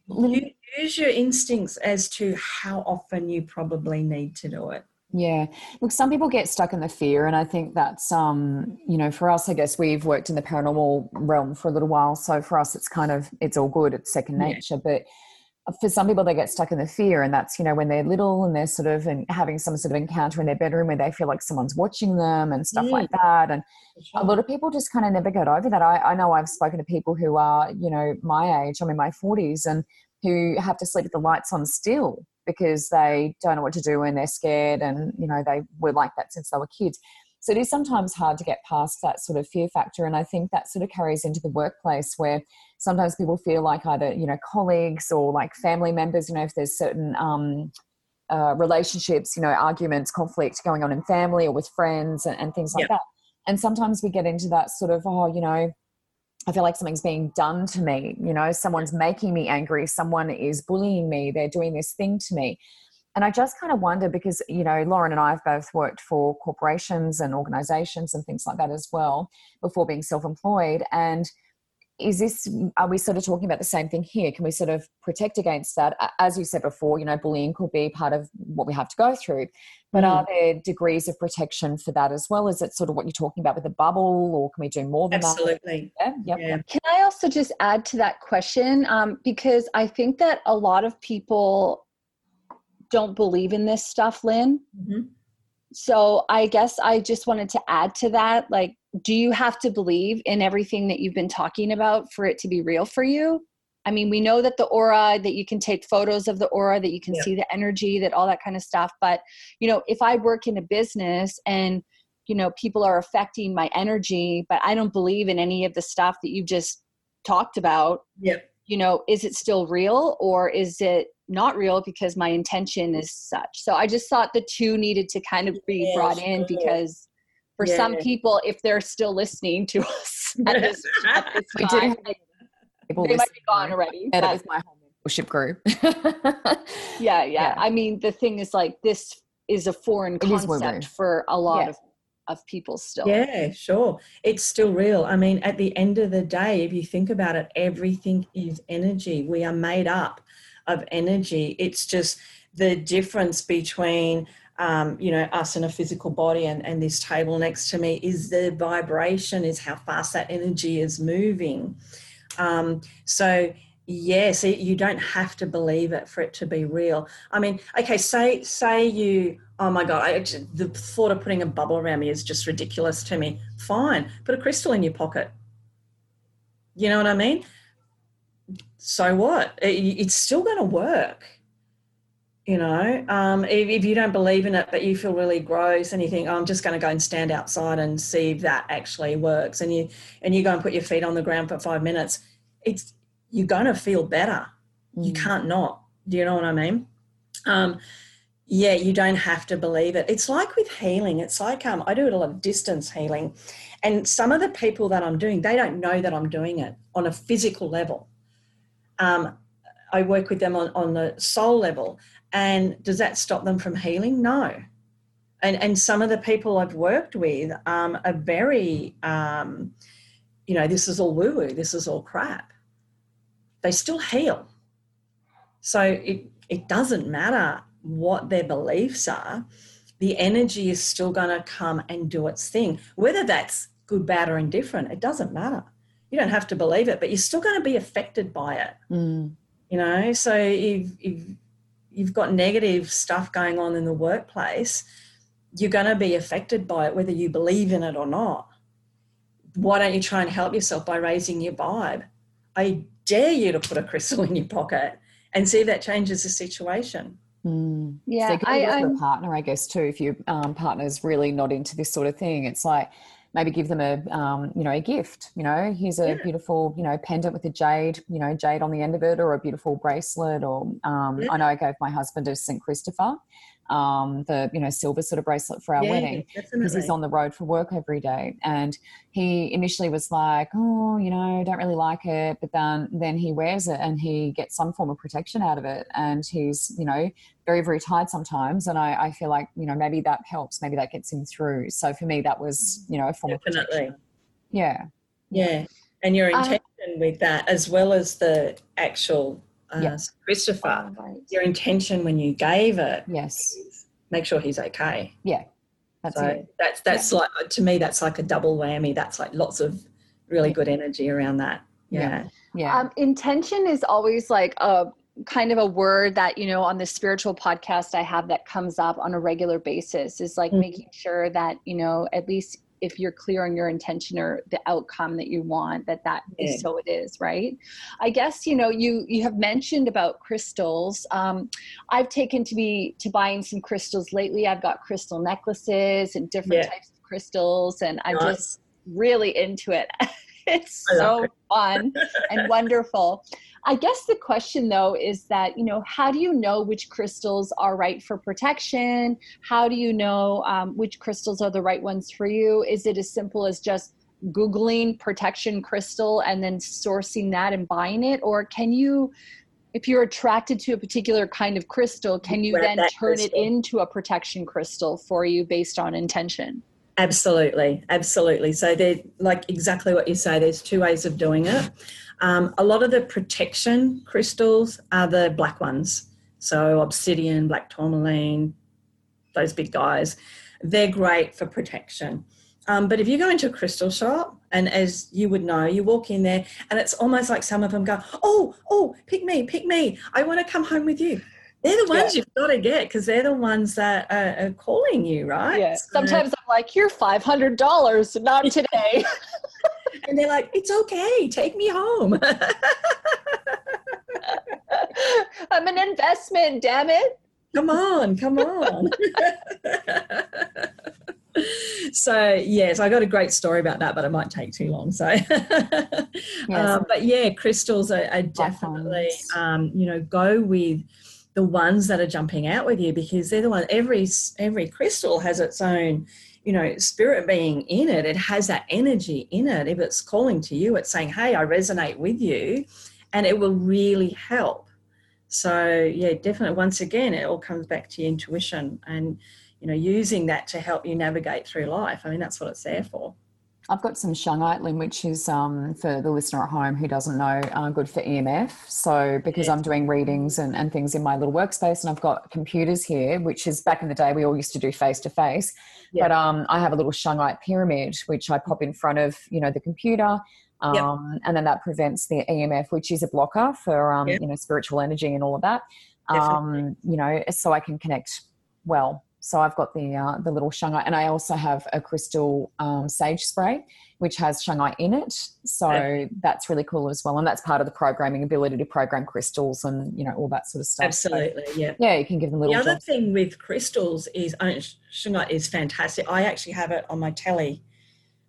you use your instincts as to how often you probably need to do it. Yeah. Look, some people get stuck in the fear, and I think that's, um, you know, for us, I guess we've worked in the paranormal realm for a little while. So for us, it's kind of, it's all good. It's second nature. Yeah. But for some people, they get stuck in the fear, and that's, you know, when they're little and they're sort of and having some sort of encounter in their bedroom where they feel like someone's watching them and stuff like that. And sure. a lot of people just kind of never get over that. I, I know I've spoken to people who are, you know, my age, I'm in my 40s, and who have to sleep with the lights on still because they don't know what to do and they're scared and you know they were like that since they were kids so it is sometimes hard to get past that sort of fear factor and i think that sort of carries into the workplace where sometimes people feel like either you know colleagues or like family members you know if there's certain um, uh, relationships you know arguments conflict going on in family or with friends and, and things like yep. that and sometimes we get into that sort of oh you know I feel like something's being done to me. You know, someone's making me angry. Someone is bullying me. They're doing this thing to me. And I just kind of wonder because, you know, Lauren and I have both worked for corporations and organizations and things like that as well before being self employed. And is this are we sort of talking about the same thing here can we sort of protect against that as you said before you know bullying could be part of what we have to go through but mm. are there degrees of protection for that as well is it sort of what you're talking about with the bubble or can we do more than that? absolutely that yeah, yep. yeah. can i also just add to that question um, because i think that a lot of people don't believe in this stuff lynn mm-hmm. so i guess i just wanted to add to that like do you have to believe in everything that you've been talking about for it to be real for you? I mean, we know that the aura, that you can take photos of the aura, that you can Yeah. see the energy, that all that kind of stuff. But, you know, if I work in a business and, you know, people are affecting my energy, but I don't believe in any of the stuff that you just talked about, yeah. you know, is it still real or is it not real because my intention is such? So I just thought the two needed to kind of be Yeah, brought in because for some people, if they're still listening to us at this, at this We did time, have they, People they might be gone already. Yeah, that but- was my whole membership group. yeah, yeah, Yeah. I mean, the thing is, like, this is a foreign It is woo-woo. concept for a lot Yeah. of of people still. Yeah, sure. It's still real. I mean, at the end of the day, if you think about it, everything is energy. We are made up of energy. It's just the difference between, um, you know, us in a physical body and, and this table next to me is the vibration, is how fast that energy is moving. Um, so, yes, it, you don't have to believe it for it to be real. I mean, okay, say say you, oh my god, I, the thought of putting a bubble around me is just ridiculous to me. Fine, put a crystal in your pocket. You know what I mean? So what? It- it's still going to work. You know, um, if, if you don't believe in it, but you feel really gross, and you think, oh, "I'm just going to go and stand outside and see if that actually works," and you and you go and put your feet on the ground for five minutes, it's you're going to feel better. You Mm. can't not. Do you know what i mean? Um yeah you don't have to believe it. It's like with healing. It's like um i do a lot of distance healing and some of the people that i'm doing they don't know that i'm doing it on a physical level. Um i work with them on, on the soul level and does that stop them from healing no and and some of the people i've worked with um are very um you know this is all woo woo this is all crap they still heal so it, it doesn't matter what their beliefs are, the energy is still going to come and do its thing. Whether that's good, bad, or indifferent, it doesn't matter. You don't have to believe it, but you're still going to be affected by it. Mm. You know, so if, if you've got negative stuff going on in the workplace, you're going to be affected by it, whether you believe in it or not. Why don't you try and help yourself by raising your vibe? I dare you to put a crystal in your pocket and see if that changes the situation. Mm. Yeah, so could I, I'm a partner, I guess, too. If your um, partner's really not into this sort of thing, it's like maybe give them a, um, you know, a gift. You know, here's a Yeah. beautiful, you know, pendant with a jade, you know, jade on the end of it, or a beautiful bracelet. Or um, Yeah. I know I gave my husband a St. Christopher, um, the you know silver sort of bracelet for our wedding because he's on the road for work every day. And he initially was like, "Oh, you know, don't really like it," but then then he wears it and he gets some form of protection out of it. And he's you know very very tired sometimes, and I, I feel like you know maybe that helps, maybe that gets him through. So for me, that was you know a form of Definitely. protection. Yeah, Yeah. And your Uh, intention with that, as well as the actual uh, Yeah. Christopher, Oh, right. your intention when you gave it, yes, make sure he's okay. Yeah that's so it. that's that's like to me that's like a double whammy. That's like lots of really good energy around that. Yeah. Yeah, Um, intention is always like a kind of a word that you know on the spiritual podcast I have that comes up on a regular basis is like Mhm. making sure that you know at least if you're clear on your intention or the outcome that you want that that is Yeah. so it is right i guess you know you you have mentioned about crystals um, i've taken to be to buying some crystals lately i've got crystal necklaces and different Yeah. types of crystals and i'm Nice. just really into it it's so fun and wonderful. I guess the question though is that, you know, how do you know which crystals are right for protection? How do you know um, which crystals are the right ones for you? Is it as simple as just Googling protection crystal and then sourcing that and buying it? Or can you, if you're attracted to a particular kind of crystal, can you then turn it into a protection crystal for you based on intention? Absolutely, absolutely. So they're like exactly what you say. There's two ways of doing it. Um, a lot of the protection crystals are the black ones. So obsidian, black tourmaline, those big guys. They're great for protection. Um, but if you go into a crystal shop, and as you would know, you walk in there, and it's almost like some of them go, "Oh, oh, pick me, pick me! I want to come home with you." They're the ones you've got to get because they're the ones that are, are calling you, right? Yeah. So- Sometimes I'm like, you're five hundred dollars, not today. and they're like, "It's okay, take me home." I'm an investment, damn it. Come on, come on. so yes, I got a great story about that, but it might take too long. So, yes. um, but yeah, crystals are, are definitely, um, you know, go with the ones that are jumping out with you because they're the one. Every every crystal has its own, you know, spirit being in it. It has that energy in it. If it's calling to you, it's saying, "Hey, I resonate with you," and it will really help. So yeah, definitely. Once again, it all comes back to your intuition and you know using that to help you navigate through life. I mean, that's what it's there for. I've got some shungite, which is um, for the listener at home who doesn't know, uh, good for EMF. So because I'm doing readings and, and things in my little workspace, and I've got computers here, which is back in the day we all used to do face to face. But um, I have a little shungite pyramid, which I pop in front of you know the computer. Um, yep. and then that prevents the EMF, which is a blocker for um, yep. you know spiritual energy and all of that. Um, you know, so I can connect well so I've got the uh, the little shungite, and I also have a crystal um, sage spray, which has shungite in it. So okay. that's really cool as well, and that's part of the programming ability to program crystals and you know all that sort of stuff. Absolutely, so, yeah. Yeah, you can give them little. The other jobs. thing with crystals is uh, shungite is fantastic. I actually have it on my telly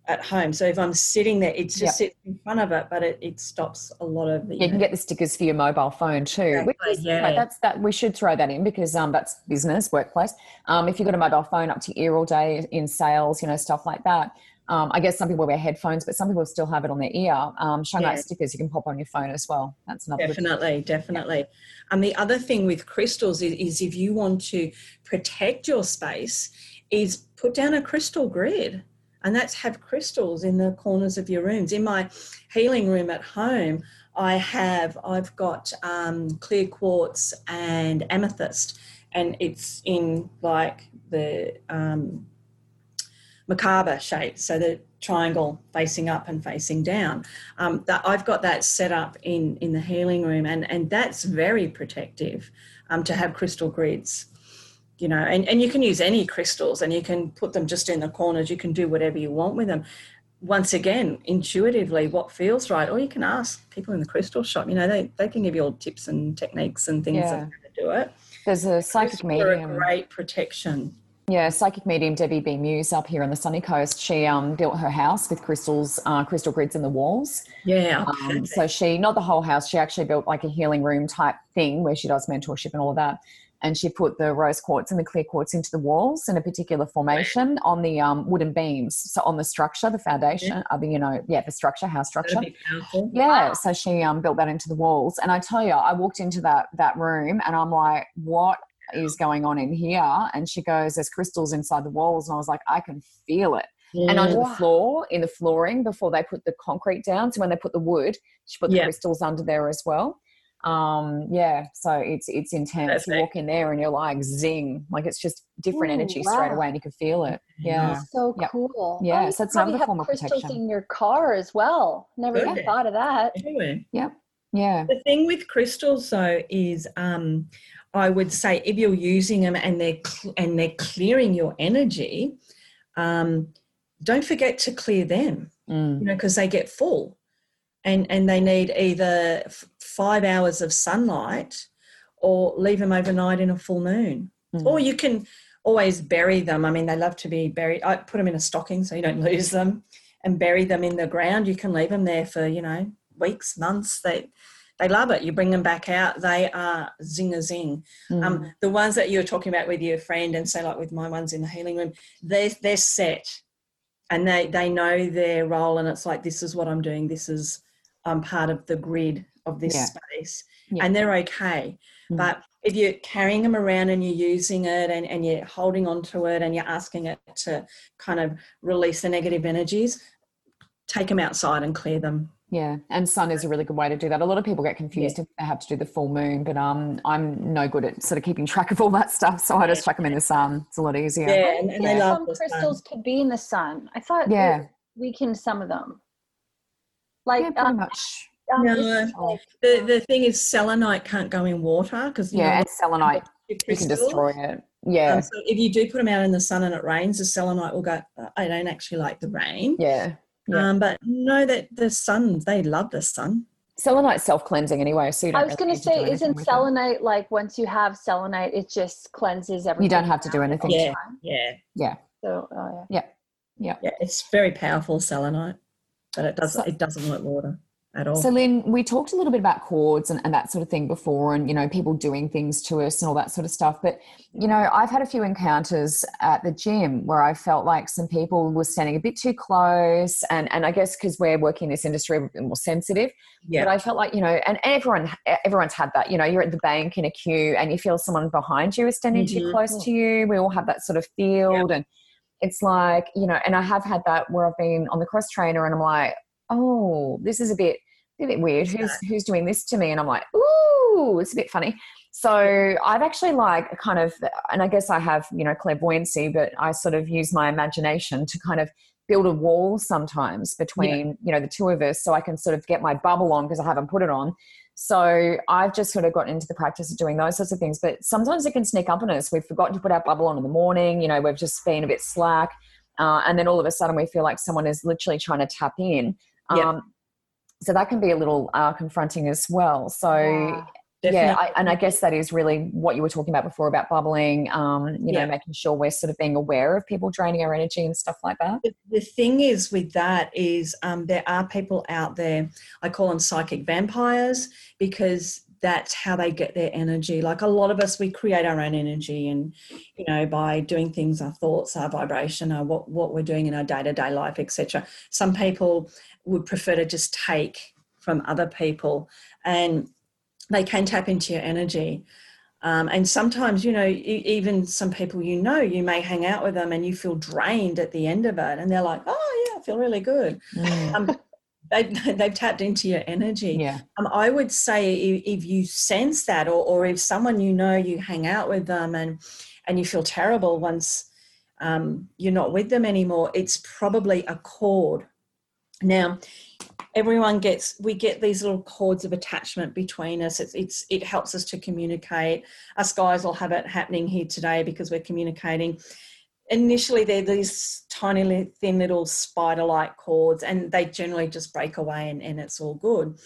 at home. So if I'm sitting there, it just yep. sits in front of it, but it, it stops a lot of the. You, you can get the stickers for your mobile phone too. Exactly, is, yeah. that's that. We should throw that in because um, that's business, workplace. Um, if you've got a mobile phone up to your ear all day in sales, you know, stuff like that. Um, I guess some people wear headphones, but some people still have it on their ear. Um, showing yeah. stickers you can pop on your phone as well. That's another definitely, definitely. Yeah. And the other thing with crystals is, is if you want to protect your space, is put down a crystal grid and that's have crystals in the corners of your rooms. In my healing room at home, I have I've got um, clear quartz and amethyst, and it's in like the um, Merkaba shape, so the triangle facing up and facing down. Um, that I've got that set up in in the healing room, and and that's very protective um, to have crystal grids you know and, and you can use any crystals and you can put them just in the corners you can do whatever you want with them once again intuitively what feels right or you can ask people in the crystal shop you know they, they can give you all tips and techniques and things yeah. to do it there's a psychic medium a great protection yeah, psychic medium Debbie B. Muse up here on the sunny coast. She um, built her house with crystals, uh, crystal grids in the walls. Yeah. Um, so she, not the whole house, she actually built like a healing room type thing where she does mentorship and all of that and she put the rose quartz and the clear quartz into the walls in a particular formation on the um, wooden beams. So on the structure, the foundation, yeah. Uh, the, you know, yeah, the structure, house structure. Yeah. So she um, built that into the walls. And I tell you, I walked into that that room and I'm like, what is going on in here? And she goes, there's crystals inside the walls. And I was like, I can feel it. Yeah. And under the floor, in the flooring, before they put the concrete down. So when they put the wood, she put the yeah. crystals under there as well um yeah so it's it's intense. Perfect. you walk in there and you're like zing like it's just different Ooh, energy wow. straight away and you can feel it. Yeah. That's so yep. cool. Yeah oh, so it's another form of crystals in your car as well. Never okay. thought of that. Anyway yeah yeah. The thing with crystals though is um i would say if you're using them and they're cl- and they're clearing your energy um don't forget to clear them mm. you know because they get full and and they need either five hours of sunlight or leave them overnight in a full moon. Mm. Or you can always bury them. I mean, they love to be buried. I put them in a stocking so you don't lose them and bury them in the ground. You can leave them there for, you know, weeks, months. They they love it. You bring them back out, they are zing a zing. Mm. Um, the ones that you're talking about with your friend, and say like with my ones in the healing room, they're they're set, and they they know their role, and it's like this is what I'm doing. This is I'm part of the grid of this yeah. space yeah. and they're okay. Mm. But if you're carrying them around and you're using it and, and you're holding on to it and you're asking it to kind of release the negative energies, take them outside and clear them. Yeah, and sun is a really good way to do that. A lot of people get confused yeah. if they have to do the full moon, but um, I'm no good at sort of keeping track of all that stuff, so I just chuck them in the sun. It's a lot easier. Yeah, and, and yeah. they love some crystals sun. could be in the sun. I thought yeah, we can some of them. Like yeah, pretty um, much um, no, the, the thing is, selenite can't go in water because yeah, and selenite you can destroy it. Yeah. Um, so if you do put them out in the sun and it rains, the selenite will go. I don't actually like the rain. Yeah. yeah. Um, but know that the sun, they love the sun. selenite self cleansing anyway. So you don't I was really going to say, isn't it. selenite like once you have selenite, it just cleanses everything? You don't have to do anything. Yeah, yeah, Yeah. So, oh, yeah. yeah. It's very powerful selenite, but it doesn't So- it doesn't like water at all. So, Lynn, we talked a little bit about cords and, and that sort of thing before, and you know, people doing things to us and all that sort of stuff. But you know, I've had a few encounters at the gym where I felt like some people were standing a bit too close, and and I guess because we're working in this industry, we're a bit more sensitive. yeah, But I felt like you know, and everyone everyone's had that. You know, you're at the bank in a queue, and you feel someone behind you is standing too Mhm. close to you. We all have that sort of field, and it's like you know, and I have had that where I've been on the cross trainer, and I'm like, oh, this is a bit a bit weird. Who's who's doing this to me? And I'm like, ooh, it's a bit funny. So I've actually like kind of, and I guess I have you know clairvoyancy, but I sort of use my imagination to kind of build a wall sometimes between you know the two of us, so I can sort of get my bubble on because I haven't put it on. So I've just sort of gotten into the practice of doing those sorts of things. But sometimes it can sneak up on us. We've forgotten to put our bubble on in the morning. You know, we've just been a bit slack. Uh, and then all of a sudden we feel like someone is literally trying to tap in. Um, Yeah. So that can be a little uh, confronting as well. So yeah, Definitely. I, and I guess that is really what you were talking about before about bubbling. Um, you know, Yeah. making sure we're sort of being aware of people draining our energy and stuff like that. the, the thing is with that is um, there are people out there i call them psychic vampires because that's how they get their energy like a lot of us we create our own energy and you know by doing things our thoughts our vibration our what, what we're doing in our day-to-day life etc some people would prefer to just take from other people and they can tap into your energy um, and sometimes, you know, even some people you know, you may hang out with them and you feel drained at the end of it, and they're like, "Oh yeah, I feel really good." Um, they've, they've tapped into your energy. Yeah. Um, I would say if, if you sense that, or, or if someone you know, you hang out with them and and you feel terrible once um, you're not with them anymore, it's probably a cord. Now, everyone gets we get these little cords of attachment between us. It's, it's it helps us to communicate. Us guys will have it happening here today because we're communicating initially they're these tiny thin little spider-like cords and they generally just break away and, and it's all good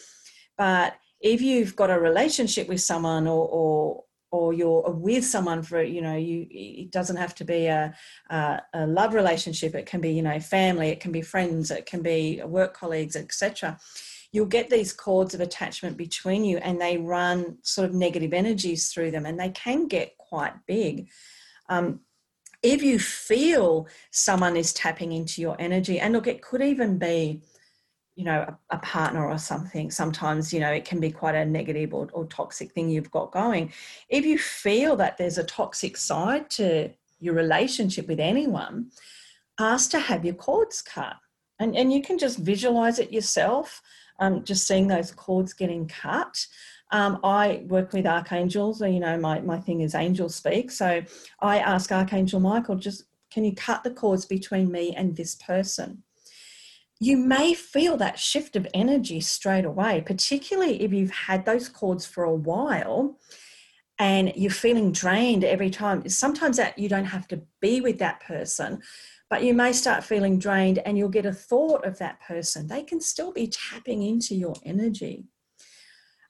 but if you've got a relationship with someone or or or you're with someone for you know you it doesn't have to be a, a, a love relationship. It can be you know family it can be friends it can be work colleagues etc you'll get these cords of attachment between you and they run sort of negative energies through them and they can get quite big. Um, if you feel someone is tapping into your energy and look it could even be you know a, a partner or something sometimes you know it can be quite a negative or, or toxic thing you've got going if you feel that there's a toxic side to your relationship with anyone ask to have your cords cut and, and you can just visualize it yourself um, just seeing those cords getting cut um, I work with archangels. Or you know, my, my thing is angel speak. So I ask Archangel Michael, just can you cut the cords between me and this person? You may feel that shift of energy straight away, particularly if you've had those cords for a while and you're feeling drained every time. Sometimes that you don't have to be with that person, but you may start feeling drained and you'll get a thought of that person. They can still be tapping into your energy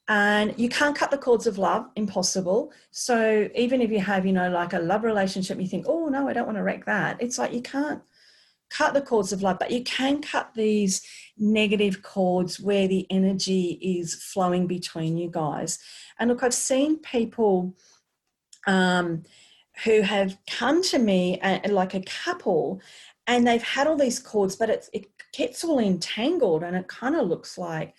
and you can't cut the cords of love impossible so even if you have you know like a love relationship you think oh no i don't want to wreck that it's like you can't cut the cords of love but you can cut these negative cords where the energy is flowing between you guys and look i've seen people um, who have come to me uh, like a couple and they've had all these cords but it, it gets all entangled and it kind of looks like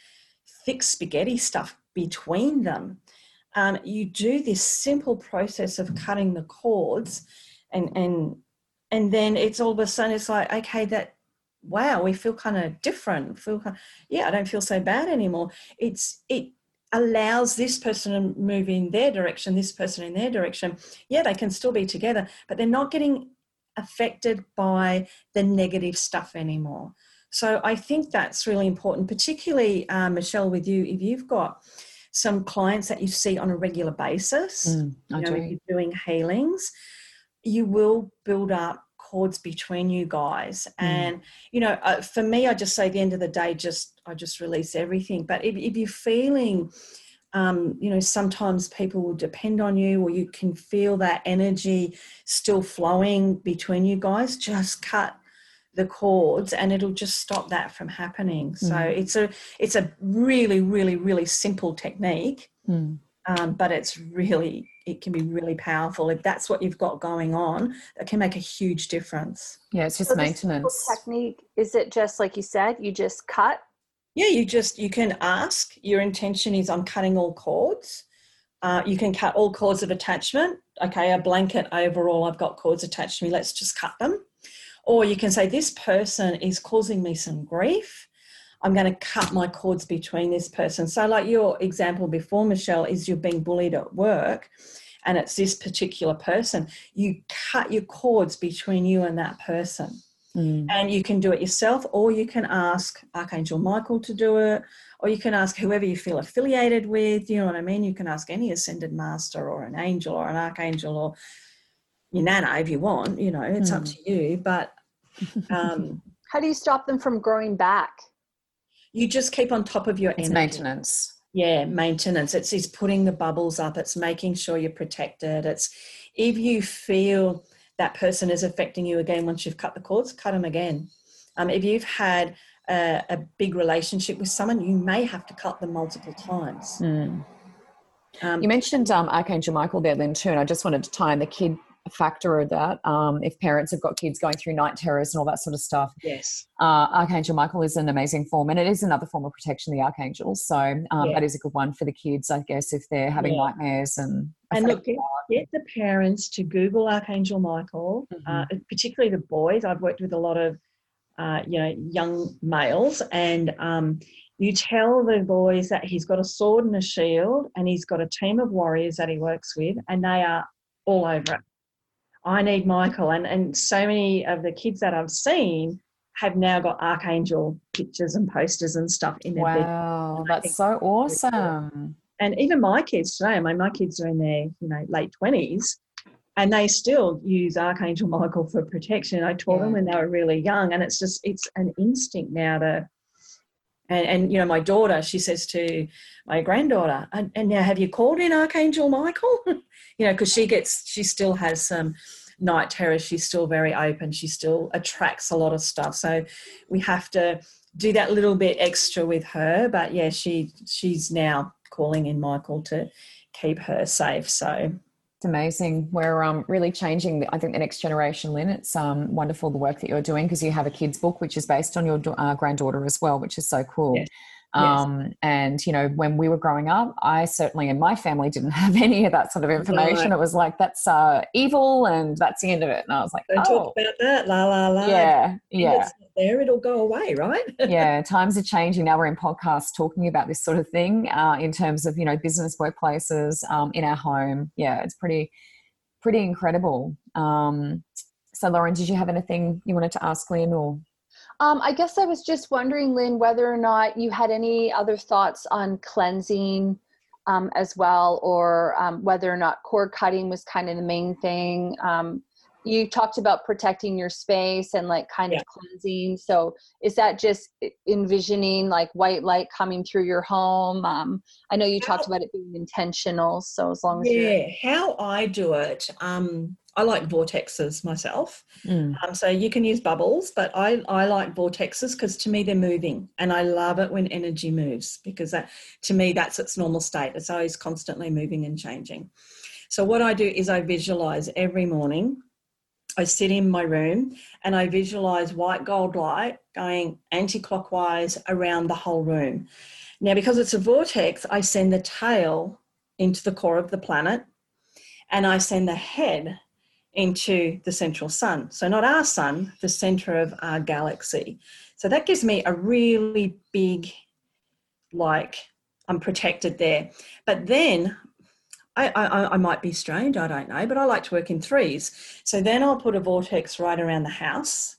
thick spaghetti stuff between them. Um, you do this simple process of cutting the cords, and and and then it's all of a sudden it's like okay that wow we feel kind of different. Feel kind yeah I don't feel so bad anymore. It's it allows this person to move in their direction, this person in their direction. Yeah, they can still be together, but they're not getting affected by the negative stuff anymore. So I think that's really important, particularly uh, Michelle, with you, if you've got some clients that you see on a regular basis, Mm, you know, if you're doing healings, you will build up cords between you guys. Mm. And, you know, uh, for me, I just say the end of the day, just, I just release everything. But if, if you're feeling, um, you know, sometimes people will depend on you or you can feel that energy still flowing between you guys, just cut the cords and it'll just stop that from happening. Mm. So it's a, it's a really, really, really simple technique. Mm. Um, but it's really it can be really powerful if that's what you've got going on it can make a huge difference. Yeah it's just so maintenance. technique is it just like you said you just cut? Yeah you just you can ask your intention is i'm cutting all cords. Uh, you can cut all cords of attachment okay a blanket overall i've got cords attached to me let's just cut them. Or you can say this person is causing me some grief I'm going to cut my cords between this person. So, like your example before, Michelle, is you're being bullied at work and it's this particular person. You cut your cords between you and that person. Mm. And you can do it yourself, or you can ask Archangel Michael to do it, or you can ask whoever you feel affiliated with. You know what I mean? You can ask any ascended master, or an angel, or an archangel, or your nana if you want. You know, it's mm. up to you. But um, how do you stop them from growing back? You just keep on top of your it's maintenance. Yeah maintenance. It's, it's putting the bubbles up. It's making sure you're protected. It's if you feel that person is affecting you again once you've cut the cords cut them again. Um, if you've had a, a, big relationship with someone you may have to cut them multiple times. Mm. um, you mentioned um, archangel michael there then too and i just wanted to tie in the kid factor of that. Um, if parents have got kids going through night terrors and all that sort of stuff. Yes. Uh, Archangel Michael is an amazing form, and it is another form of protection, the archangels. So um, yeah. that is a good one for the kids, I guess, if they're having yeah. nightmares and. And look, get, get, the parents to Google Archangel Michael, mm-hmm. uh, particularly the boys. I've worked with a lot of, uh, you know, young males, and um, you tell the boys that he's got a sword and a shield, and he's got a team of warriors that he works with, and they are all over it. I need Michael. And, and so many of the kids that I've seen have now got archangel pictures and posters and stuff in their wow, that's so awesome. And even my kids today, I mean, my kids are in their you know late twenties, and they still use Archangel Michael for protection. I taught yeah. them when they were really young, and it's just it's an instinct now to. And, and you know, my daughter, she says to my granddaughter, and, and now have you called in Archangel Michael? you know, because she gets, she still has some night terrors. She's still very open. She still attracts a lot of stuff. So we have to do that little bit extra with her. But yeah, she she's now calling in Michael to keep her safe. So it's amazing. We're um, really changing, the, I think, the next generation, Lynn. It's um, wonderful the work that you're doing because you have a kids' book, which is based on your uh, granddaughter as well, which is so cool. Yes. Um, yes. And, you know, when we were growing up, I certainly in my family didn't have any of that sort of information. It was like, that's uh, evil and that's the end of it. And I was like, Don't oh. talk about that, la, la, la. Yeah, yeah. there, it'll go away, right? yeah, times are changing. Now we're in podcasts talking about this sort of thing uh, in terms of, you know, business workplaces, um, in our home. Yeah, it's pretty, pretty incredible. Um, so, Lauren, did you have anything you wanted to ask Lynn or? Um, I guess I was just wondering, Lynn, whether or not you had any other thoughts on cleansing um, as well, or um, whether or not cord cutting was kind of the main thing. Um, you talked about protecting your space and like kind yeah. of cleansing. So is that just envisioning like white light coming through your home? Um, I know you talked about it being intentional. So as long as yeah, how I do it, um, I like vortexes myself. Mm. Um, so you can use bubbles, but I, I like vortexes because to me they're moving and I love it when energy moves because that to me that's its normal state. It's always constantly moving and changing. So what I do is I visualize every morning. I sit in my room and I visualize white gold light going anti-clockwise around the whole room. Now, because it's a vortex, I send the tail into the core of the planet and I send the head into the central sun. So, not our sun, the center of our galaxy. So, that gives me a really big, like, I'm protected there. But then I, I, I, might be strange, I don't know, but I like to work in threes. So then I'll put a vortex right around the house,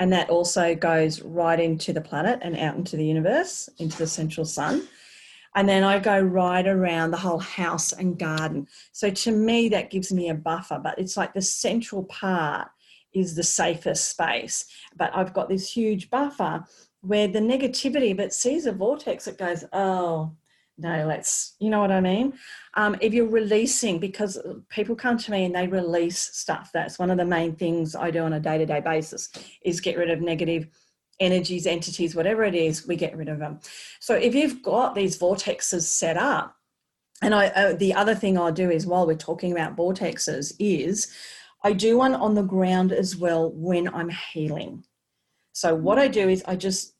and that also goes right into the planet and out into the universe, into the central sun and then I go right around the whole house and garden. So to me, that gives me a buffer, but it's like the central part is the safest space. But I've got this huge buffer where the negativity, if it sees a vortex, it goes, oh, no, let's, you know what I mean? Um, if you're releasing, because people come to me and they release stuff, that's one of the main things I do on a day to day basis is get rid of negative energies, entities, whatever it is, we get rid of them. So if you've got these vortexes set up, and I, uh, the other thing I'll do is while we're talking about vortexes is I do one on the ground as well when I'm healing. So what I do is I just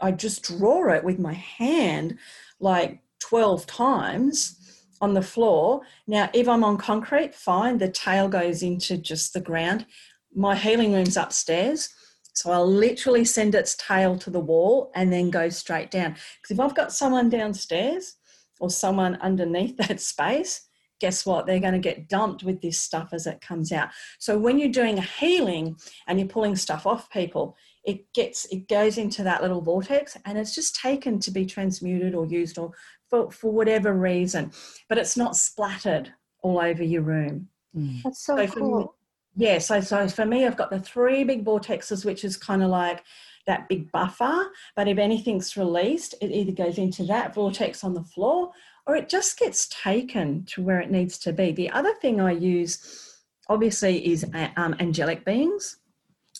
I just draw it with my hand like 12 times on the floor. Now, if I'm on concrete, fine, the tail goes into just the ground. My healing room's upstairs. So I'll literally send its tail to the wall and then go straight down. Because if I've got someone downstairs or someone underneath that space, guess what? They're going to get dumped with this stuff as it comes out. So when you're doing a healing and you're pulling stuff off people, it gets it goes into that little vortex and it's just taken to be transmuted or used or for, for whatever reason. But it's not splattered all over your room. Mm. That's so, so cool. Yeah, so so for me I've got the three big vortexes, which is kind of like that big buffer. But if anything's released, it either goes into that vortex on the floor or it just gets taken to where it needs to be. The other thing I use, obviously, is um, angelic beings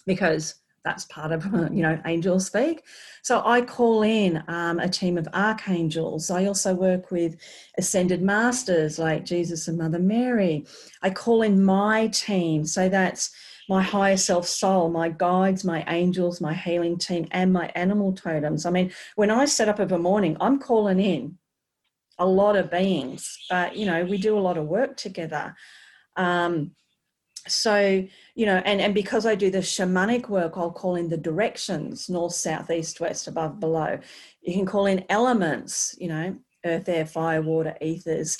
because that's part of you know angel speak. So i call in um, a team of archangels. I also work with ascended masters like jesus and mother mary. I call in my team. So that's my higher self soul my guides my angels my healing team and my animal totems. I mean when i set up of a morning i'm calling in a lot of beings, but you know, we do a lot of work together. Um, so, you know, and, and because I do the shamanic work, I'll call in the directions north, south, east, west, above, below. You can call in elements, you know, earth, air, fire, water, ethers.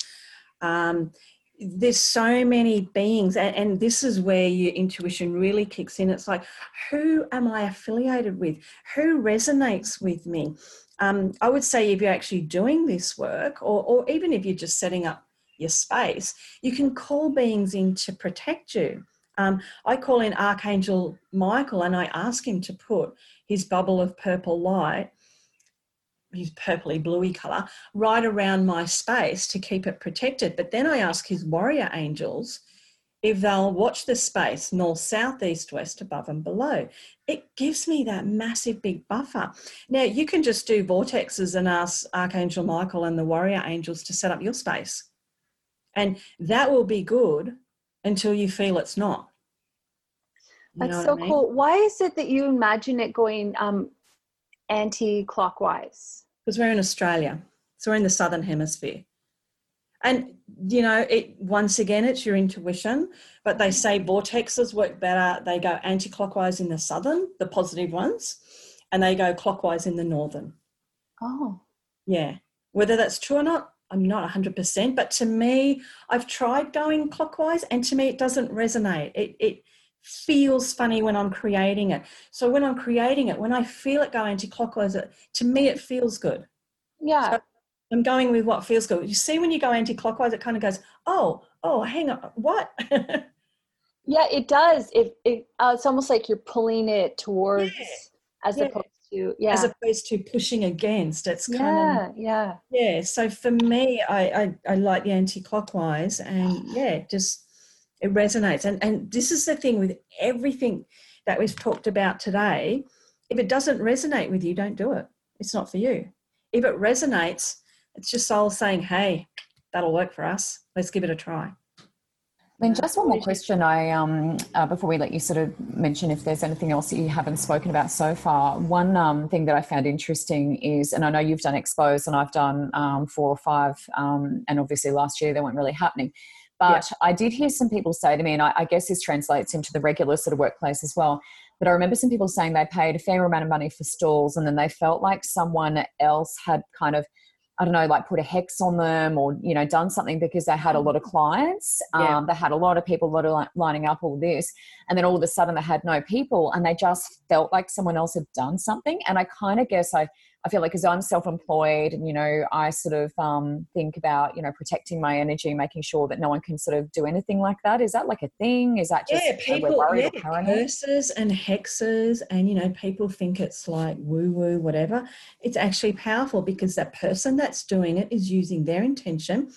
Um, there's so many beings, and, and this is where your intuition really kicks in. It's like, who am I affiliated with? Who resonates with me? um, I would say if you're actually doing this work, or, or even if you're just setting up your space, you can call beings in to protect you. Um, I call in Archangel Michael and I ask him to put his bubble of purple light, his purpley bluey colour, right around my space to keep it protected. But then I ask his warrior angels if they'll watch the space north, south, east, west, above and below. It gives me that massive big buffer. Now, you can just do vortexes and ask Archangel Michael and the warrior angels to set up your space. And that will be good until you feel it's not. You That's so I mean? cool. Why is it that you imagine it going um, anti clockwise? Because we're in Australia. So we're in the southern hemisphere and you know it once again it's your intuition but they say vortexes work better they go anti-clockwise in the southern the positive ones and they go clockwise in the northern oh yeah whether that's true or not i'm not 100% but to me i've tried going clockwise and to me it doesn't resonate it, it feels funny when i'm creating it so when i'm creating it when i feel it go anti-clockwise to me it feels good yeah so I'm going with what feels good. You see, when you go anti-clockwise, it kind of goes, oh, oh, hang on, what? yeah, it does. It, it uh, it's almost like you're pulling it towards, yeah. as yeah. opposed yeah, as opposed to pushing against. It's kind yeah, of, yeah, yeah. So for me, I, I, I like the anti-clockwise, and yeah, just it resonates. And and this is the thing with everything that we've talked about today. If it doesn't resonate with you, don't do it. It's not for you. If it resonates, it's just soul saying, hey, that'll work for us. Let's give it a try. Then just one more question. I um, uh, before we let you sort of mention if there's anything else that you haven't spoken about so far. One um, thing that I found interesting is, and I know you've done expos and I've done um, four or five, um, and obviously last year they weren't really happening. But yeah. I did hear some people say to me, and I, I guess this translates into the regular sort of workplace as well. But I remember some people saying they paid a fair amount of money for stalls, and then they felt like someone else had kind of I don't know, like put a hex on them or, you know, done something because they had a lot of mm. clients. Yeah. Um, they had a lot of people that are lining up all this. And then all of a sudden they had no people and they just felt like someone else had done something. And I kind of guess I, I feel like as I'm self-employed, and you know, I sort of um, think about you know protecting my energy, making sure that no one can sort of do anything like that. Is that like a thing? Is that just yeah, people yeah, curses and hexes, and you know, people think it's like woo woo, whatever. It's actually powerful because that person that's doing it is using their intention,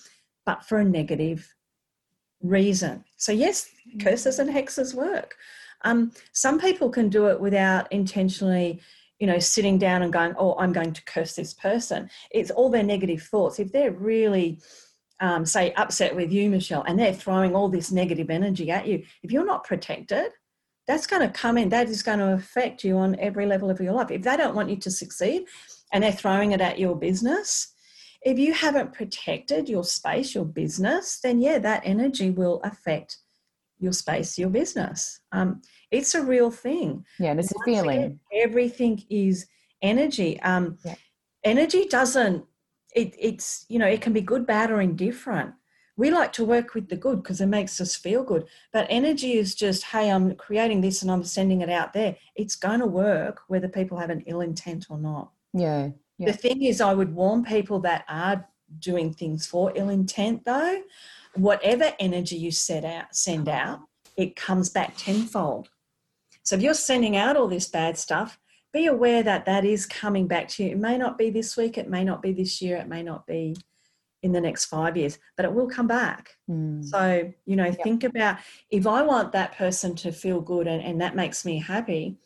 but for a negative reason. So yes, curses and hexes work. Um, some people can do it without intentionally, you know, sitting down and going, "Oh, I'm going to curse this person." It's all their negative thoughts. If they're really um, say upset with you, Michelle, and they're throwing all this negative energy at you, if you're not protected, that's going to come in. That is going to affect you on every level of your life. If they don't want you to succeed and they're throwing it at your business, if you haven't protected your space, your business, then yeah, that energy will affect your space, your business. Um, it's a real thing. Yeah, and it's Once a feeling. Again, everything is energy. Um, yeah. Energy doesn't. It, it's you know it can be good, bad, or indifferent. We like to work with the good because it makes us feel good. But energy is just, hey, I'm creating this and I'm sending it out there. It's going to work whether people have an ill intent or not. Yeah. yeah. The thing is, I would warn people that are doing things for ill intent, though whatever energy you set out, send out, it comes back tenfold. So if you're sending out all this bad stuff, be aware that that is coming back to you. It may not be this week, it may not be this year, it may not be in the next five years, but it will come back. Mm. So, you know, think about if I want that person to feel good and, and that makes me happy,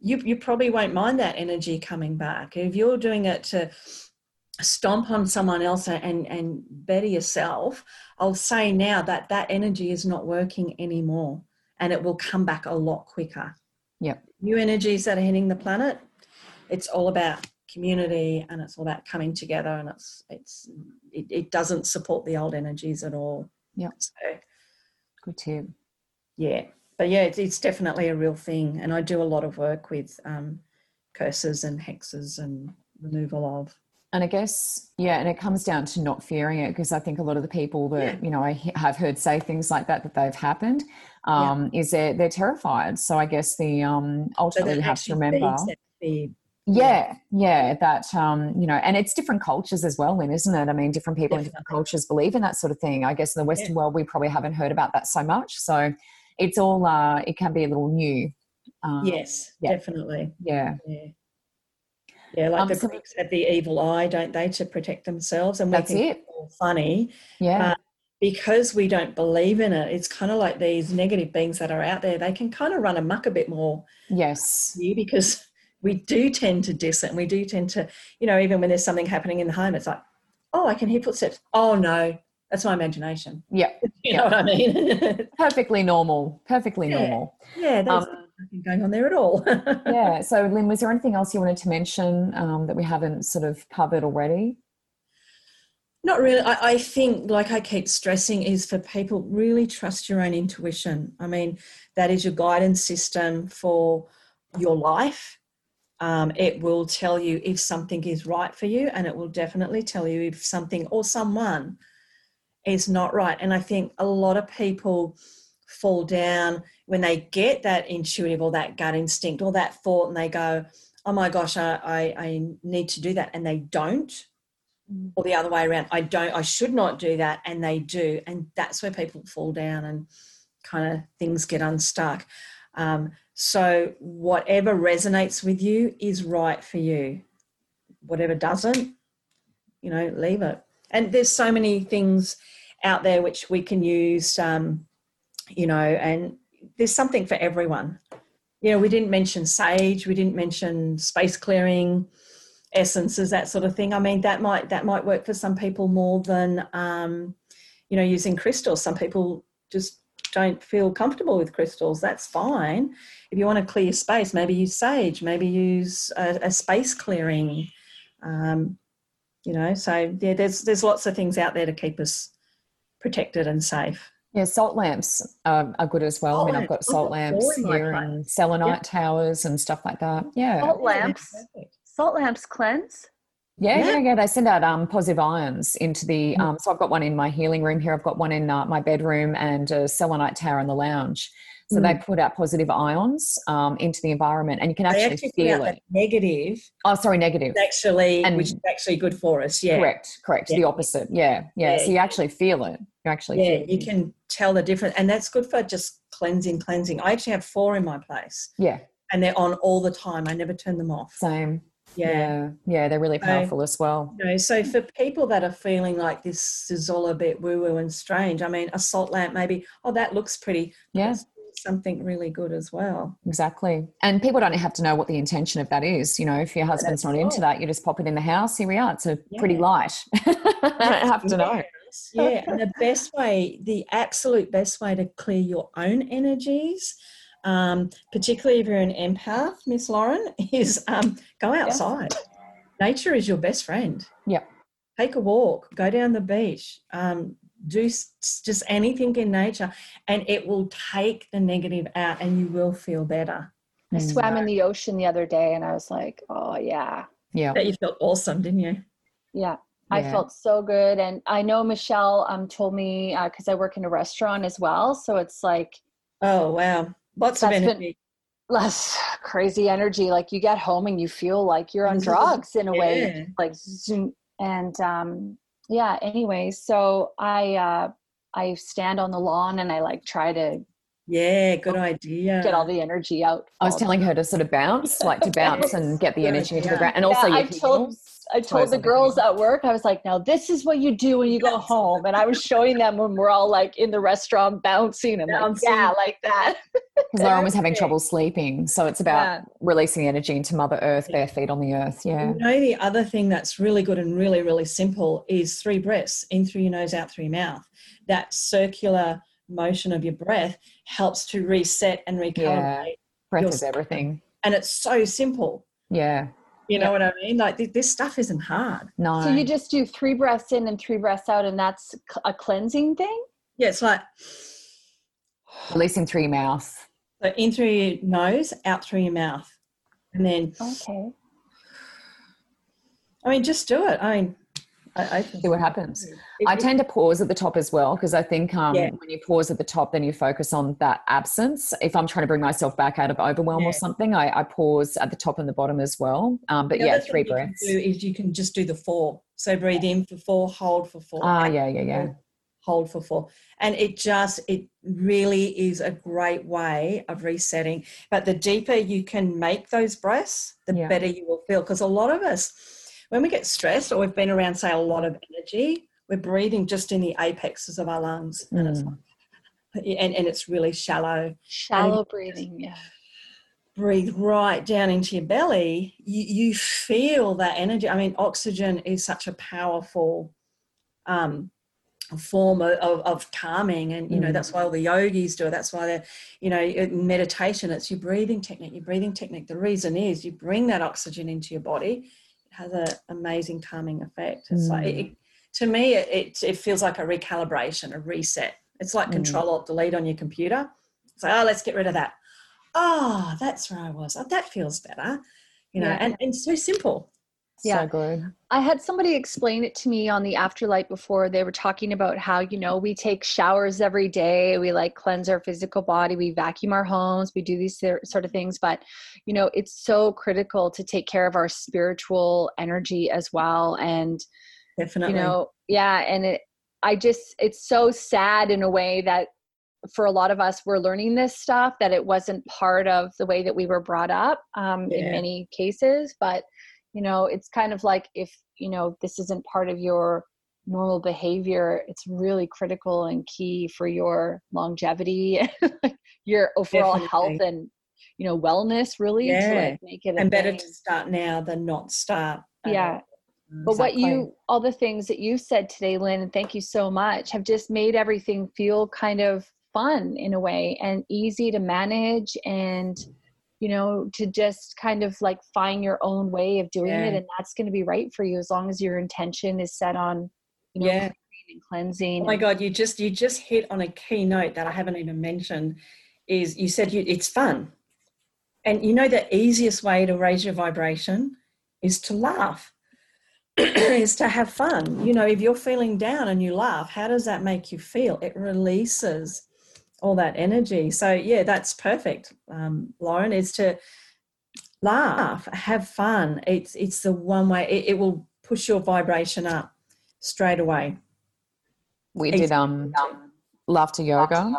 you, you probably won't mind that energy coming back. If you're doing it to stomp on someone else and and better yourself i'll say now that that energy is not working anymore and it will come back a lot quicker. Yep. New energies that are hitting the planet it's all about community and it's all about coming together and it's it's it, it doesn't support the old energies at all. Yeah so good tip. yeah. But yeah it's, it's definitely a real thing and i do a lot of work with um, curses and hexes and removal of. And I guess, yeah, and it comes down to not fearing it because I think a lot of the people that, yeah. you know, I have heard say things like that, that they've happened, um, yeah. is they're, they're terrified. So I guess the, um, ultimately you have to remember. Yeah, yeah, that, um, you know, and it's different cultures as well, Lynn, isn't it? I mean, different people Definitely. in different cultures believe in that sort of thing. I guess in the Western yeah. world, we probably haven't heard about that so much. So it's all, uh, it can be a little new. Um, yes, definitely. Yeah. yeah. Yeah, like um, the so Greeks have the evil eye, don't they, to protect themselves? And we that's think it. It's funny. Yeah. Because we don't believe in it, it's kind of like these negative beings that are out there. They can kind of run amok a bit more. Yes. Because we do tend to diss it, and we do tend to, you know, even when there's something happening in the home, it's like, oh, I can hear footsteps. Oh no, that's my imagination. Yeah. You know what I mean? Perfectly normal. Perfectly yeah. normal. Yeah. There's um, nothing going on there at all. yeah. So, Lynn, was there anything else you wanted to mention um, that we haven't sort of covered already? Not really. I, I, think, like I keep stressing, is for people really trust your own intuition. I mean, that is your guidance system for your life. Um, it will tell you if something is right for you, and it will definitely tell you if something or someone is not right. And I think a lot of people fall down when they get that intuitive or that gut instinct or that thought and they go, oh my gosh, I, I, I need to do that. And they don't. Mm. Or the other way around, I don't, I should not do that. And they do. And that's where people fall down and kind of things get unstuck. Um, so, whatever resonates with you is right for you. Whatever doesn't, you know, leave it and there's so many things out there which we can use um, you know and there's something for everyone you know we didn't mention sage we didn't mention space clearing essences that sort of thing. I mean that might that might work for some people more than um, you know using crystals. Some people just don't feel comfortable with crystals. That's fine. If you want to clear space maybe use sage maybe use a, a space clearing. Um, you know so yeah there's there's lots of things out there to keep us protected and safe. Yeah salt lamps um, are good as well. Salt i mean i've got salt lamps. here and selenite yep. towers and stuff like that. Yeah. Salt lamps salt lamps cleanse Yeah, Yeah. yeah, yeah. They send out um, positive ions into the. Mm. Um, so I've got one in my healing room here. I've got one in uh, my bedroom and a selenite tower in the lounge. So they put out positive ions um, into the environment, and you can Mm. Actually, actually feel it. negative, Oh, sorry, negative. actually, And- which is actually good for us. Yeah. Correct, correct. The opposite. Yeah, yeah. Yeah, So you actually feel it. You actually Yeah, you can tell the difference, and that's good for just cleansing, cleansing. I actually have four in my place, Yeah, and they're on all the time. I never turn them off. same. Yeah. Yeah, yeah. They're really So- powerful as well. You know, so for people that are feeling like this is all a bit woo woo and strange, I mean, a salt lamp maybe, oh, that looks pretty. Yeah. That's something really good as well. Exactly. And people don't have to know what the intention of that is. You know, if your husband's that's not into that, you just pop it in the house. Here we are. It's a pretty light. I don't have to know. Yeah, and the best way, the absolute best way to clear your own energies, um, particularly if you're an empath, Miss Lauren, is um, go outside. Nature is your best friend. Yep. Take a walk, go down the beach, um, do s- just anything in nature, and it will take the negative out, and you will feel better. I Mm. swam in the ocean the other day and I was like, oh, yeah. Yeah. That you felt awesome, didn't you? Yeah. I felt so good. And I know Michelle um, told me, because I work in a restaurant as well. So it's like Oh wow, lots of That's been- less crazy energy. Like you get home and you feel like you're on drugs in a Yeah. way. Like, zoom. and um, yeah, anyway, so I, uh, I stand on the lawn and I like try to Yeah, good idea. get all the energy out. I was telling her to sort of bounce, like to bounce and get the Good energy into the ground. And also, Yeah, your I told- heels. I told the girls at work, I was like, now this is what you do when you go home. And I was showing them when we're all like in the restaurant bouncing and Bouncing. like, yeah, like that. Because Lauren was having trouble sleeping. So it's about Yeah. releasing energy into Mother Earth, bare feet on the earth. Yeah. You know, the other thing that's really good and really, really simple is three breaths in through your nose, out through your mouth. That circular motion of your breath helps to reset and recalibrate. Breath Your is everything. And it's so simple. Yeah. You know what I mean? Like th- this stuff isn't hard. No. So you just do three breaths in and three breaths out, and that's a cleansing thing? Yeah, it's like releasing through your mouth. so in through your nose, out through your mouth. And then, Okay. I mean, just do it. I mean, I, I See what happens. I tend to pause at the top as well because I think um, Yeah. when you pause at the top, then you focus on that absence. If I'm trying to bring myself back out of overwhelm Yeah. or something, I, I pause at the top and the bottom as well. Um, but the yeah, three you can breaths. do is you can just do the four. So breathe in for four, hold for four. Ah, yeah, yeah, yeah. hold, hold for four and it just it really is a great way of resetting but the deeper you can make those breaths the Yeah. better you will feel because a lot of us when we get stressed or we've been around say a lot of energy we're breathing just in the apexes of our lungs and, it's, Mm. and, and it's really shallow Shallow breathing. Yeah. breathe right down into your belly, you, you feel that energy. I mean, oxygen is such a powerful um, form of, of, of calming, and you know Mm. that's why all the yogis do it. That's why they're, you know, meditation. It's your breathing technique. Your breathing technique. The reason is you bring that oxygen into your body. Has an amazing calming effect. It's like Mm. it, to me, it, it it feels like a recalibration, a reset. It's like Mm. Control Alt Delete on your computer. It's like, oh, let's get rid of that oh, that's where I was. Oh, that feels better. You know, Yeah. and, and so simple. Yeah. So good. I had somebody explain it to me on the afterlight before. They were talking about how, you know, we take showers every day, we like cleanse our physical body, we vacuum our homes, we do these sort of things. But, you know, it's so critical to take care of our spiritual energy as well. And, Definitely. you know, yeah. And it, I just, it's so sad in a way that for a lot of us, we're learning this stuff that it wasn't part of the way that we were brought up um, in many cases. But, you know it's kind of like if you know this isn't part of your normal behavior it's really critical and key for your longevity your overall health and you know wellness really to Yeah. like make it and better thing. to start now than not start. at Yeah. but what you all the things that you said today lynn and thank you so much have just made everything feel kind of fun in a way and easy to manage and you know to just kind of like find your own way of doing it and that's going to be right for you as long as your intention is set on you know Yeah. cleansing Oh my God, you just you just hit on a key note that I haven't even mentioned. Is you said you, it's fun, and you know the easiest way to raise your vibration is to laugh. is to have fun. You know, if you're feeling down and you laugh, how does that make you feel? It releases all that energy. So yeah, that's perfect, um, Lauren. Is to laugh, have fun. It's it's the one way. It, it will push your vibration up straight away. We did um laughter yoga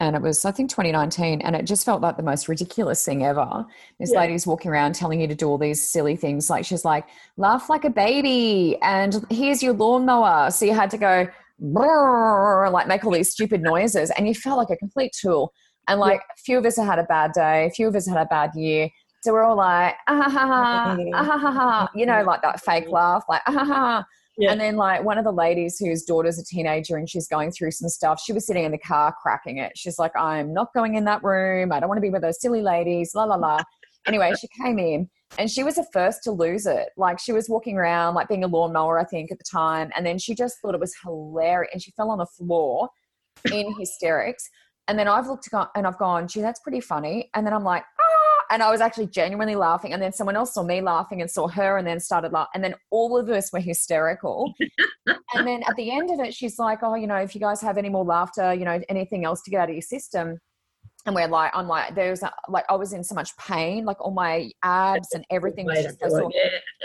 and it was I think 2019, and it just felt like the most ridiculous thing ever. This yeah. lady's walking around telling you to do all these silly things, like she's like, "Laugh like a baby," and here's your lawnmower. So you had to go, like make all these stupid noises, and you felt like a complete tool. And like yeah. a few of us had a bad day, a few of us had a bad year. So we're all like, ah, ha, ha, ha, ah, ha, ha, ha, you know, like that fake laugh, like, ah, ha, ha. Yeah. And then like one of the ladies whose daughter's a teenager and she's going through some stuff, she was sitting in the car cracking it. She's like, I'm not going in that room. I don't want to be with those silly ladies, la la la. anyway, she came in and she was the first to lose it. Like she was walking around, like being a lawnmower, I think, at the time. And then she just thought it was hilarious. And she fell on the floor in hysterics. And then I've looked and I've gone, gee, that's pretty funny. And then I'm like, ah. and I was actually genuinely laughing. And then someone else saw me laughing and saw her and then started laughing. And then all of us were hysterical. and then at the end of it, she's like, Oh, you know, if you guys have any more laughter, you know, anything else to get out of your system. And we're like, I'm like, there's a, like, I was in so much pain, like all my abs and everything was just so sore.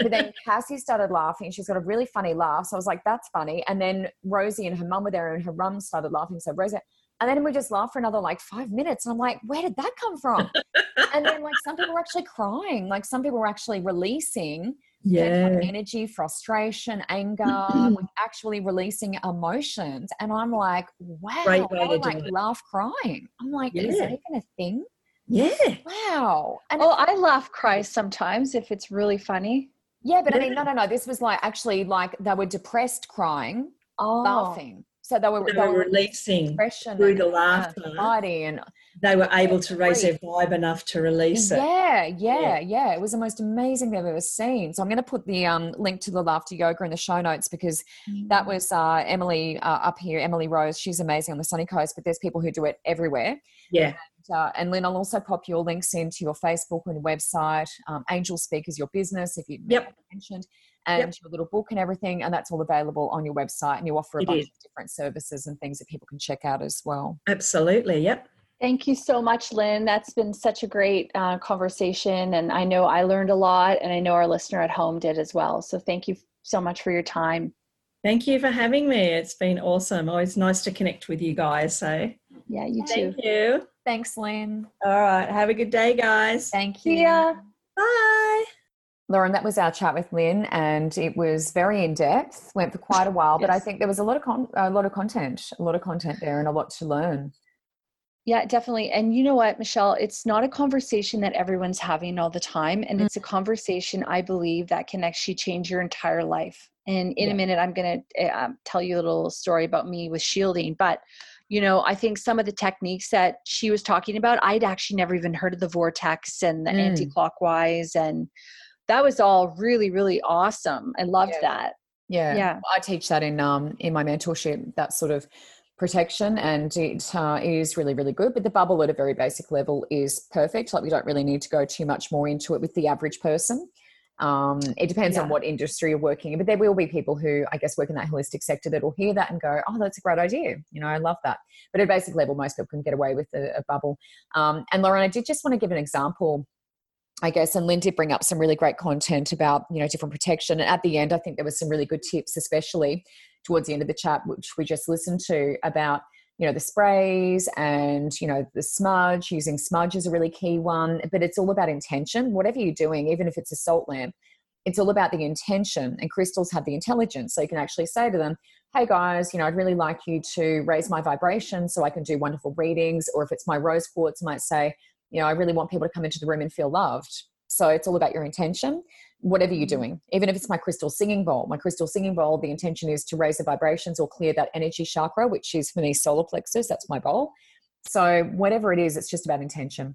But then Cassie started laughing. She's got a really funny laugh. So I was like, that's funny. And then Rosie and her mum were there and her mum started laughing. So Rosie, and then we just laughed for another like five minutes. And I'm like, where did that come from? and then like some people were actually crying. Like some people were actually releasing yeah. Energy, frustration, anger, like actually releasing emotions. And I'm like, wow, I like laugh crying. I'm like, yeah. is that even a thing? Yeah. Wow. And oh, I laugh cry sometimes if it's really funny. Yeah, but yeah. I mean, no, no, no. This was like actually like they were depressed crying, oh. laughing. So they were, they, they were releasing through the laughter. And they were able to raise their vibe enough to release it. Yeah, yeah, yeah. It was the most amazing thing I've ever seen. So I'm going to put the um, link to the laughter yoga in the show notes because mm. that was uh, Emily uh, up here, Emily Rose. She's amazing on the sunny coast, but there's people who do it everywhere. Yeah. And, uh, and Lynn, I'll also pop your links into your Facebook and website. Um, Angel Speak is your business, if you yep. mentioned and yep. your little book and everything. And that's all available on your website. And you offer a it bunch is. of different services and things that people can check out as well. Absolutely. Yep. Thank you so much, Lynn. That's been such a great uh, conversation. And I know I learned a lot, and I know our listener at home did as well. So thank you so much for your time. Thank you for having me. It's been awesome. Always nice to connect with you guys. So, yeah, you too. Thank you. Thanks, Lynn. All right. Have a good day, guys. Thank you. See ya. Bye. Lauren, that was our chat with Lynn, and it was very in depth. Went for quite a while, yes. but I think there was a lot of con- a lot of content, a lot of content there, and a lot to learn. Yeah, definitely. And you know what, Michelle? It's not a conversation that everyone's having all the time, and mm-hmm. it's a conversation I believe that can actually change your entire life. And in yeah. a minute, I'm going to uh, um, tell you a little story about me with shielding, but you know i think some of the techniques that she was talking about i'd actually never even heard of the vortex and the mm. anti-clockwise and that was all really really awesome i loved yeah. that yeah yeah i teach that in um in my mentorship that sort of protection and it uh, is really really good but the bubble at a very basic level is perfect. Like we don't really need to go too much more into it with the average person. Um, it depends yeah. on what industry you're working in but there will be people who i guess work in that holistic sector that will hear that and go oh that's a great idea. You know i love that. But at a basic level most people can get away with a, a bubble. Um, and lauren i did just want to give an example I guess, and Lynn did bring up some really great content about, you know, different protection. And at the end, I think there was some really good tips, especially towards the end of the chat, which we just listened to about, you know, the sprays and, you know, the smudge, using smudge is a really key one, but it's all about intention. Whatever you're doing, even if it's a salt lamp, it's all about the intention and crystals have the intelligence. So you can actually say to them, hey guys, you know, I'd really like you to raise my vibration so I can do wonderful readings. Or if it's my rose quartz, I might say, you know i really want people to come into the room and feel loved so it's all about your intention whatever you're mm-hmm. doing even if it's my crystal singing bowl my crystal singing bowl the intention is to raise the vibrations or clear that energy chakra which is for me solar plexus that's my bowl so whatever it is it's just about intention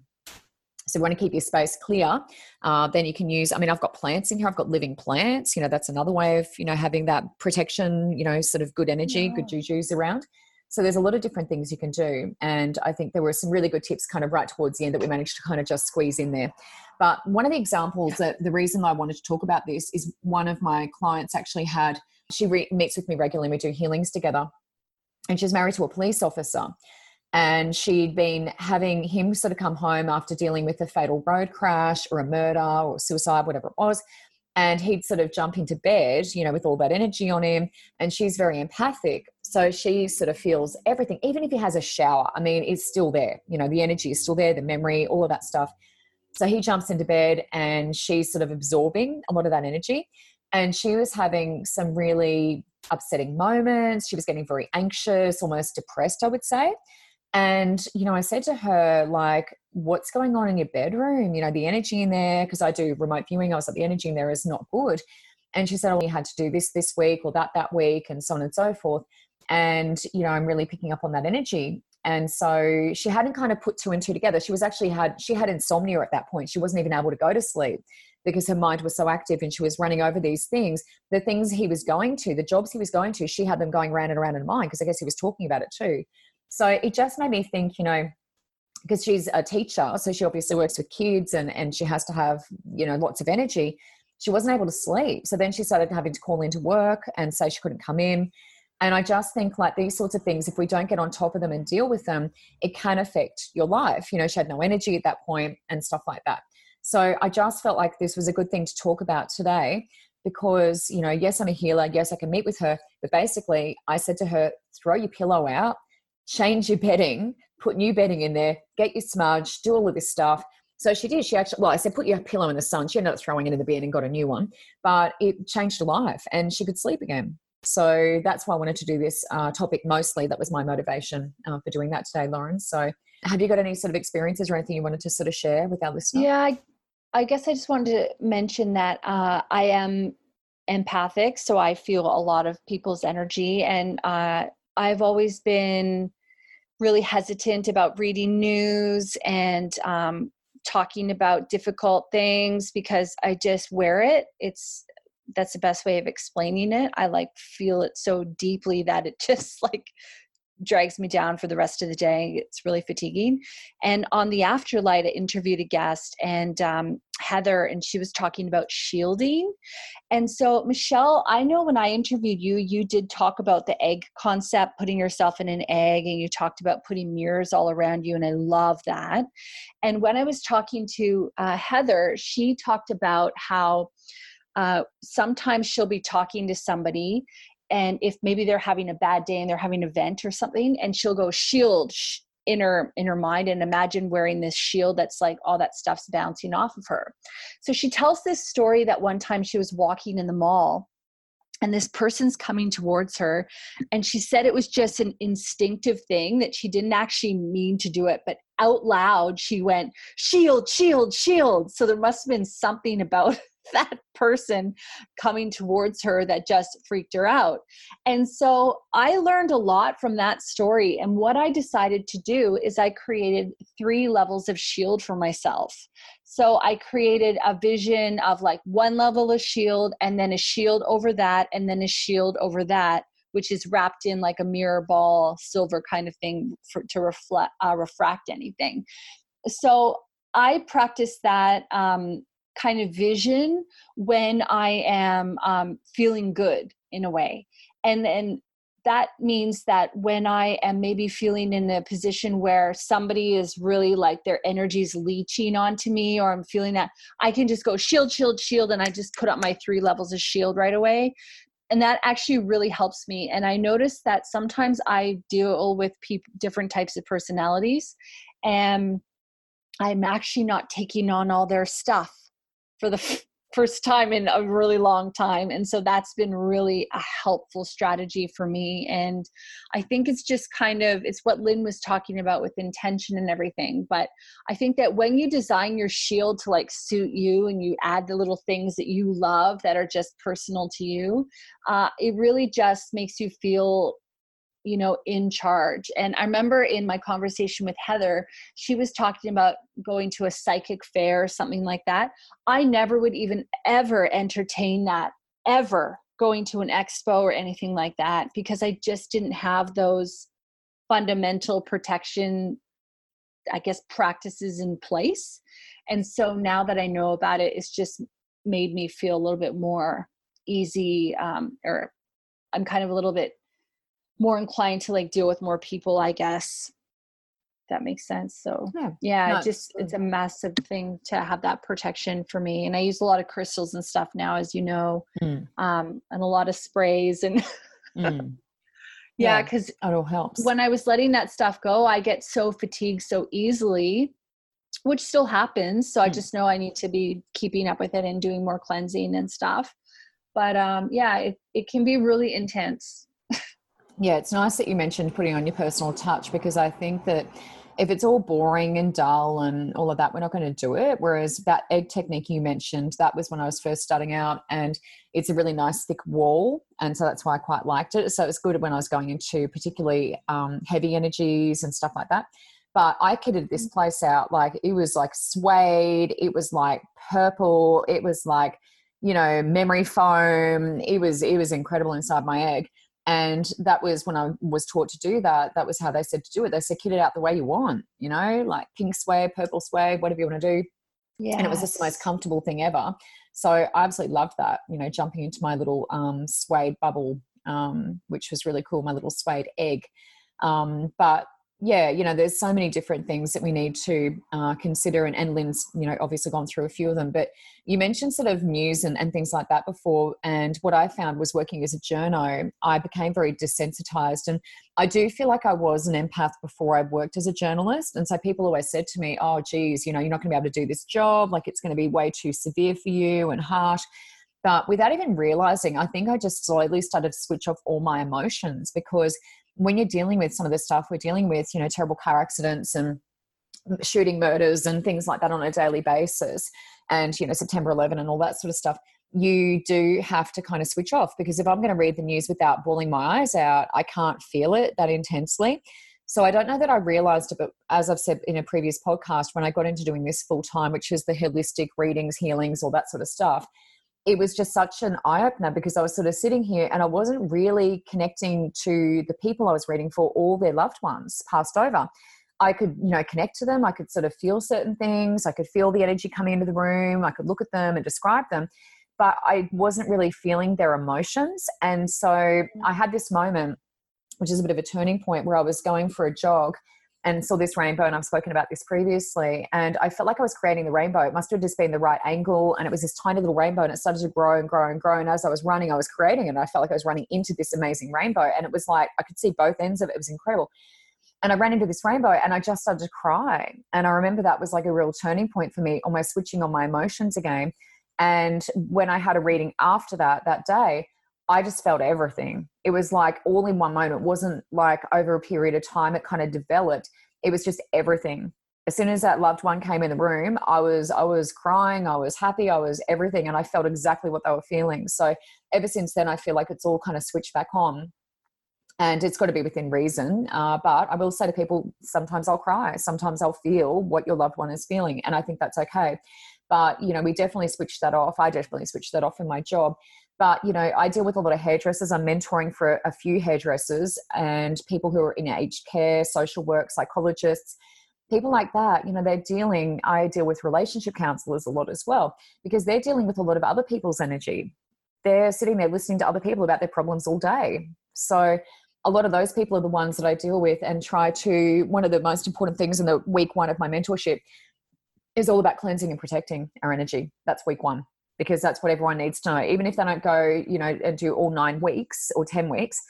so you want to keep your space clear uh, then you can use i mean i've got plants in here i've got living plants you know that's another way of you know having that protection you know sort of good energy yeah. good juju's around so there's a lot of different things you can do. And I think there were some really good tips kind of right towards the end that we managed to kind of just squeeze in there. But one of the examples that the reason I wanted to talk about this is one of my clients actually had, she re- meets with me regularly, we do healings together. And she's married to a police officer. And she'd been having him sort of come home after dealing with a fatal road crash or a murder or suicide, whatever it was and he'd sort of jump into bed, you know, with all that energy on him. And she's very empathic. So she sort of feels everything, even if he has a shower. I mean, it's still there. You know, the energy is still there, the memory, all of that stuff. So he jumps into bed and she's sort of absorbing a lot of that energy. And she was having some really upsetting moments. She was getting very anxious, almost depressed, I would say. And, you know, I said to her, like, what's going on in your bedroom? You know, the energy in there, because I do remote viewing, I was like, the energy in there is not good. And she said, oh, you had to do this this week or that that week, and so on and so forth. And, you know, I'm really picking up on that energy. And so she hadn't kind of put two and two together. She was actually had, she had insomnia at that point. She wasn't even able to go to sleep because her mind was so active and she was running over these things. The things he was going to, the jobs he was going to, she had them going round and around in mind because I guess he was talking about it too. So it just made me think, you know, because she's a teacher, so she obviously works with kids and, and she has to have, you know, lots of energy. She wasn't able to sleep. So then she started having to call into work and say she couldn't come in. And I just think like these sorts of things, if we don't get on top of them and deal with them, it can affect your life. You know, she had no energy at that point and stuff like that. So I just felt like this was a good thing to talk about today because, you know, yes, I'm a healer. Yes, I can meet with her. But basically, I said to her, throw your pillow out change your bedding, put new bedding in there, get your smudge, do all of this stuff. So she did. She actually, well, I said, put your pillow in the sun. She ended up throwing it in the bed and got a new one, but it changed her life and she could sleep again. So that's why I wanted to do this uh, topic mostly. That was my motivation uh, for doing that today, Lauren. So have you got any sort of experiences or anything you wanted to sort of share with our listeners? Yeah, I, I guess I just wanted to mention that uh, I am empathic, so I feel a lot of people's energy, and uh, I've always been really hesitant about reading news and um, talking about difficult things because I just wear it. It's that's the best way of explaining it. I like feel it so deeply that it just like drags me down for the rest of the day. It's really fatiguing. And on the afterlight, I interviewed a guest and um, Heather, and she was talking about shielding. And so, Michelle, I know when I interviewed you, you did talk about the egg concept, putting yourself in an egg, and you talked about putting mirrors all around you. And I love that. And when I was talking to uh, Heather, she talked about how. Uh, sometimes she'll be talking to somebody and if maybe they're having a bad day and they're having an event or something and she'll go shield sh- in her in her mind and imagine wearing this shield that's like all that stuff's bouncing off of her. So she tells this story that one time she was walking in the mall and this person's coming towards her and she said it was just an instinctive thing that she didn't actually mean to do it but out loud she went shield shield shield! So there must have been something about that person coming towards her that just freaked her out. And so I learned a lot from that story. And what I decided to do is I created three levels of shield for myself. So I created a vision of like one level of shield, and then a shield over that, and then a shield over that. Which is wrapped in like a mirror ball, silver kind of thing for, to reflect, uh, refract anything. So I practice that um, kind of vision when I am um, feeling good in a way. And then that means that when I am maybe feeling in a position where somebody is really like their energy's leeching onto me, or I'm feeling that, I can just go shield, shield, shield, and I just put up my three levels of shield right away. And that actually really helps me. And I notice that sometimes I deal with people, different types of personalities, and I'm actually not taking on all their stuff for the first time in a really long time and so that's been really a helpful strategy for me and i think it's just kind of it's what lynn was talking about with intention and everything but i think that when you design your shield to like suit you and you add the little things that you love that are just personal to you uh, it really just makes you feel you know in charge and i remember in my conversation with heather she was talking about going to a psychic fair or something like that i never would even ever entertain that ever going to an expo or anything like that because i just didn't have those fundamental protection I guess, practices in place. And so now that I know about it, it's just made me feel a little bit more easy, um, or I'm kind of a little bit more inclined to like deal with more people, I guess. That makes sense. So yeah, yeah no, just it's a massive thing to have that protection for me. And I use a lot of crystals and stuff now, as you know, mm. um, and a lot of sprays and mm. yeah, because yeah, it all helps. When I was letting that stuff go, I get so fatigued so easily, which still happens. So mm. I just know I need to be keeping up with it and doing more cleansing and stuff. But um, yeah, it, it can be really intense. Yeah, it's nice that you mentioned putting on your personal touch because I think that if it's all boring and dull and all of that, we're not going to do it. Whereas that egg technique you mentioned, that was when I was first starting out, and it's a really nice thick wall, and so that's why I quite liked it. So it's good when I was going into particularly um, heavy energies and stuff like that. But I kitted this place out like it was like suede, it was like purple, it was like you know memory foam. It was it was incredible inside my egg and that was when I was taught to do that. That was how they said to do it. They said, kit it out the way you want, you know, like pink suede, purple suede, whatever you want to do. Yeah. And it was just the most comfortable thing ever. So I absolutely loved that, you know, jumping into my little um, suede bubble, um, which was really cool, my little suede egg. Um, but yeah, you know, there's so many different things that we need to uh, consider, and, and Lynn's, you know, obviously gone through a few of them. But you mentioned sort of news and, and things like that before, and what I found was working as a journo, I became very desensitized, and I do feel like I was an empath before I worked as a journalist, and so people always said to me, "Oh, geez, you know, you're not going to be able to do this job. Like, it's going to be way too severe for you and harsh." But without even realizing, I think I just slowly started to switch off all my emotions because when you're dealing with some of the stuff we're dealing with, you know, terrible car accidents and shooting murders and things like that on a daily basis, and, you know, September 11 and all that sort of stuff, you do have to kind of switch off because if I'm going to read the news without bawling my eyes out, I can't feel it that intensely. So I don't know that I realized it, but as I've said in a previous podcast, when I got into doing this full time, which is the holistic readings, healings, all that sort of stuff, it was just such an eye opener because I was sort of sitting here and I wasn't really connecting to the people I was reading for, all their loved ones passed over. I could, you know, connect to them. I could sort of feel certain things. I could feel the energy coming into the room. I could look at them and describe them, but I wasn't really feeling their emotions. And so mm. I had this moment, which is a bit of a turning point, where I was going for a jog and saw this rainbow and I've spoken about this previously and I felt like I was creating the rainbow. It must have just been the right angle and it was this tiny little rainbow and it started to grow and grow and grow and as I was running I was creating it and I felt like I was running into this amazing rainbow and it was like I could see both ends of it. It was incredible. And I ran into this rainbow and I just started to cry and I remember that was like a real turning point for me almost switching on my emotions again and when I had a reading after that that day I just felt everything. It was like all in one moment. It wasn't like over a period of time, it kind of developed. It was just everything. As soon as that loved one came in the room, I was I was crying, I was happy, I was everything, and I felt exactly what they were feeling. So ever since then, I feel like it's all kind of switched back on, and it's got to be within reason. Uh, but I will say to people, sometimes I'll cry, sometimes I'll feel what your loved one is feeling, and I think that's okay. But you know, we definitely switched that off. I definitely switched that off in my job but you know i deal with a lot of hairdressers. I'm mentoring for a few hairdressers and people who are in aged care social work psychologists people like that. You know they're dealing i deal with relationship counselors a lot as well because they're dealing with a lot of other people's energy. They're sitting there listening to other people about their problems all day. So a lot of those people are the ones that i deal with and try to one of the most important things in the week one of my mentorship is all about cleansing and protecting our energy. That's week one because that's what everyone needs to know. Even if they don't go, you know, and do all nine weeks or 10 weeks,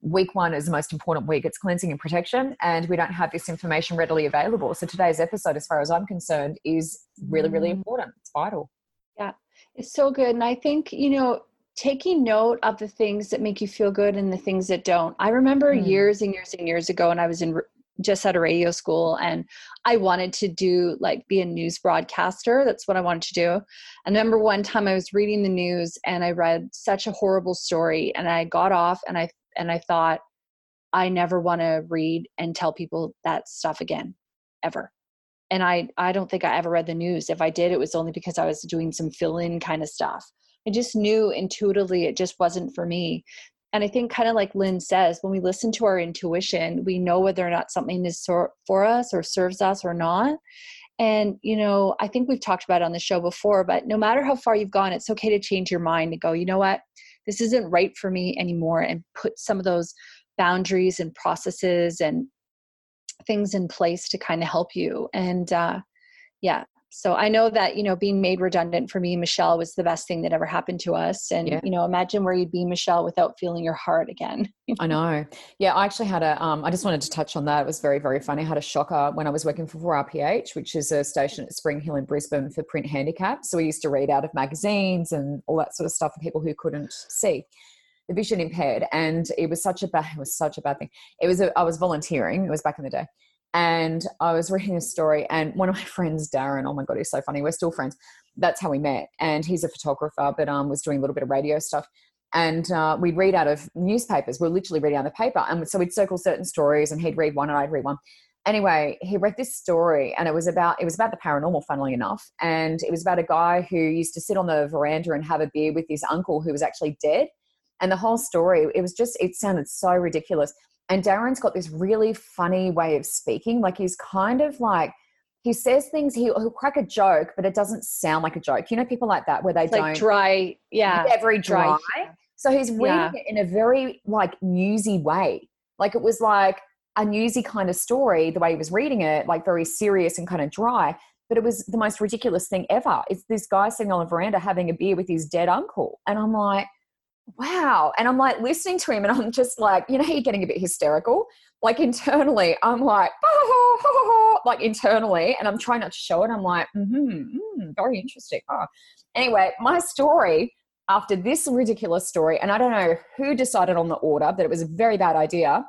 week one is the most important week. It's cleansing and protection, and we don't have this information readily available. So today's episode, as far as I'm concerned, is really, really mm. important. It's vital. Yeah, it's so good. And I think, you know, taking note of the things that make you feel good and the things that don't. I remember mm. years and years and years ago, and I was in just out of radio school and I wanted to do like be a news broadcaster. That's what I wanted to do. And remember one time I was reading the news and I read such a horrible story and I got off and I and I thought I never want to read and tell people that stuff again ever. And I I don't think I ever read the news. If I did it was only because I was doing some fill in kind of stuff. I just knew intuitively it just wasn't for me and I think, kind of like Lynn says, when we listen to our intuition, we know whether or not something is for us or serves us or not. And, you know, I think we've talked about it on the show before, but no matter how far you've gone, it's okay to change your mind and go, you know what, this isn't right for me anymore, and put some of those boundaries and processes and things in place to kind of help you. And, uh, yeah, so i know that you know being made redundant for me michelle was the best thing that ever happened to us. And yeah. you know imagine where you'd be michelle without feeling your heart again. I know. Yeah i actually had a um, I just wanted to touch on that. It was very very funny. I had a shocker when i was working for 4rph which is a station at spring hill in brisbane for print handicap. So we used to read out of magazines and all that sort of stuff for people who couldn't see. The vision impaired and it was such a bad it was such a bad thing. It was a, i was volunteering. It was back in the day and I was reading a story, and one of my friends, Darren, oh my god, he's so funny. We're still friends. That's how we met, and he's a photographer, but um, was doing a little bit of radio stuff. And uh, we'd read out of newspapers. We're literally reading out the paper, and so we'd circle certain stories, and he'd read one, and I'd read one. Anyway, he read this story, and it was about it was about the paranormal, funnily enough, and it was about a guy who used to sit on the veranda and have a beer with his uncle who was actually dead. And the whole story, it was just it sounded so ridiculous and Darren's got this really funny way of speaking. Like he's kind of like, he says things, he'll, he'll crack a joke, but it doesn't sound like a joke. You know, people like that where they it's don't. Like dry, yeah. yeah very dry. dry. So he's reading yeah. it in a very like newsy way. Like it was like a newsy kind of story, the way he was reading it, like very serious and kind of dry. But it was the most ridiculous thing ever. It's this guy sitting on the veranda having a beer with his dead uncle. And I'm like, wow. And I'm like listening to him and I'm just like, you know, you're getting a bit hysterical. Like internally, I'm like, like internally, and I'm trying not to show it. I'm like, mm-hmm, mm, very interesting. Oh. Anyway, my story after this ridiculous story, and I don't know who decided on the order that it was a very bad idea.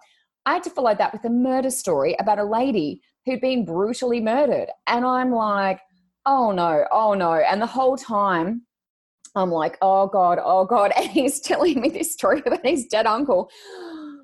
I had to follow that with a murder story about a lady who'd been brutally murdered. And I'm like, oh no, oh no. And the whole time, I'm like, oh God, oh God. And he's telling me this story about his dead uncle.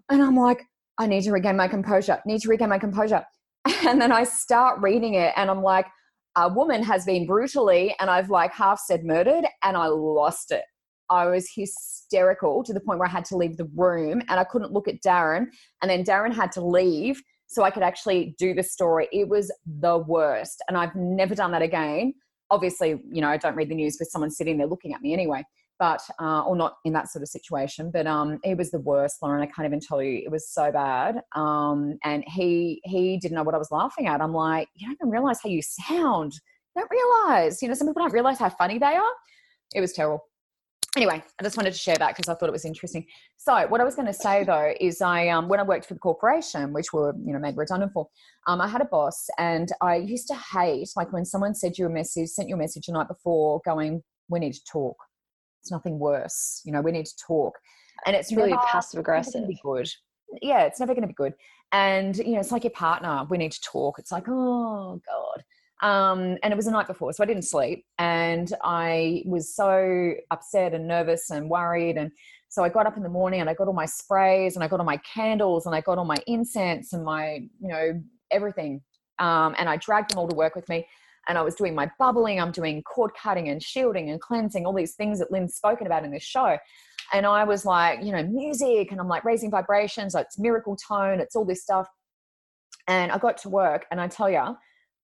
And I'm like, I need to regain my composure, need to regain my composure. And then I start reading it and I'm like, a woman has been brutally, and I've like half said murdered, and I lost it. I was hysterical to the point where I had to leave the room and I couldn't look at Darren. And then Darren had to leave so I could actually do the story. It was the worst. And I've never done that again obviously, you know, I don't read the news with someone sitting there looking at me anyway, but, uh, or not in that sort of situation. But um, it was the worst, Lauren. I can't even tell you. It was so bad. Um, and he, he didn't know what I was laughing at. I'm like, you don't even realize how you sound. You don't realize, you know, some people don't realize how funny they are. It was terrible anyway, I just wanted to share that because I thought it was interesting. So, what I was going to say though is, I um, when I worked for the corporation, which were you know made redundant for, um, I had a boss, and I used to hate like when someone said you a message, sent you a message the night before, going, "We need to talk." It's nothing worse, you know. We need to talk, and it's really passive aggressive. Be good. Yeah, it's never going to be good. And you know, it's like your partner. We need to talk. It's like, oh god um, and it was the night before, so I didn't sleep. And I was so upset and nervous and worried. And so I got up in the morning and I got all my sprays and I got all my candles and I got all my incense and my, you know, everything. Um, and I dragged them all to work with me. And I was doing my bubbling, I'm doing cord cutting and shielding and cleansing, all these things that Lynn's spoken about in this show. And I was like, you know, music, and I'm like raising vibrations, it's miracle tone, it's all this stuff. And I got to work, and I tell you,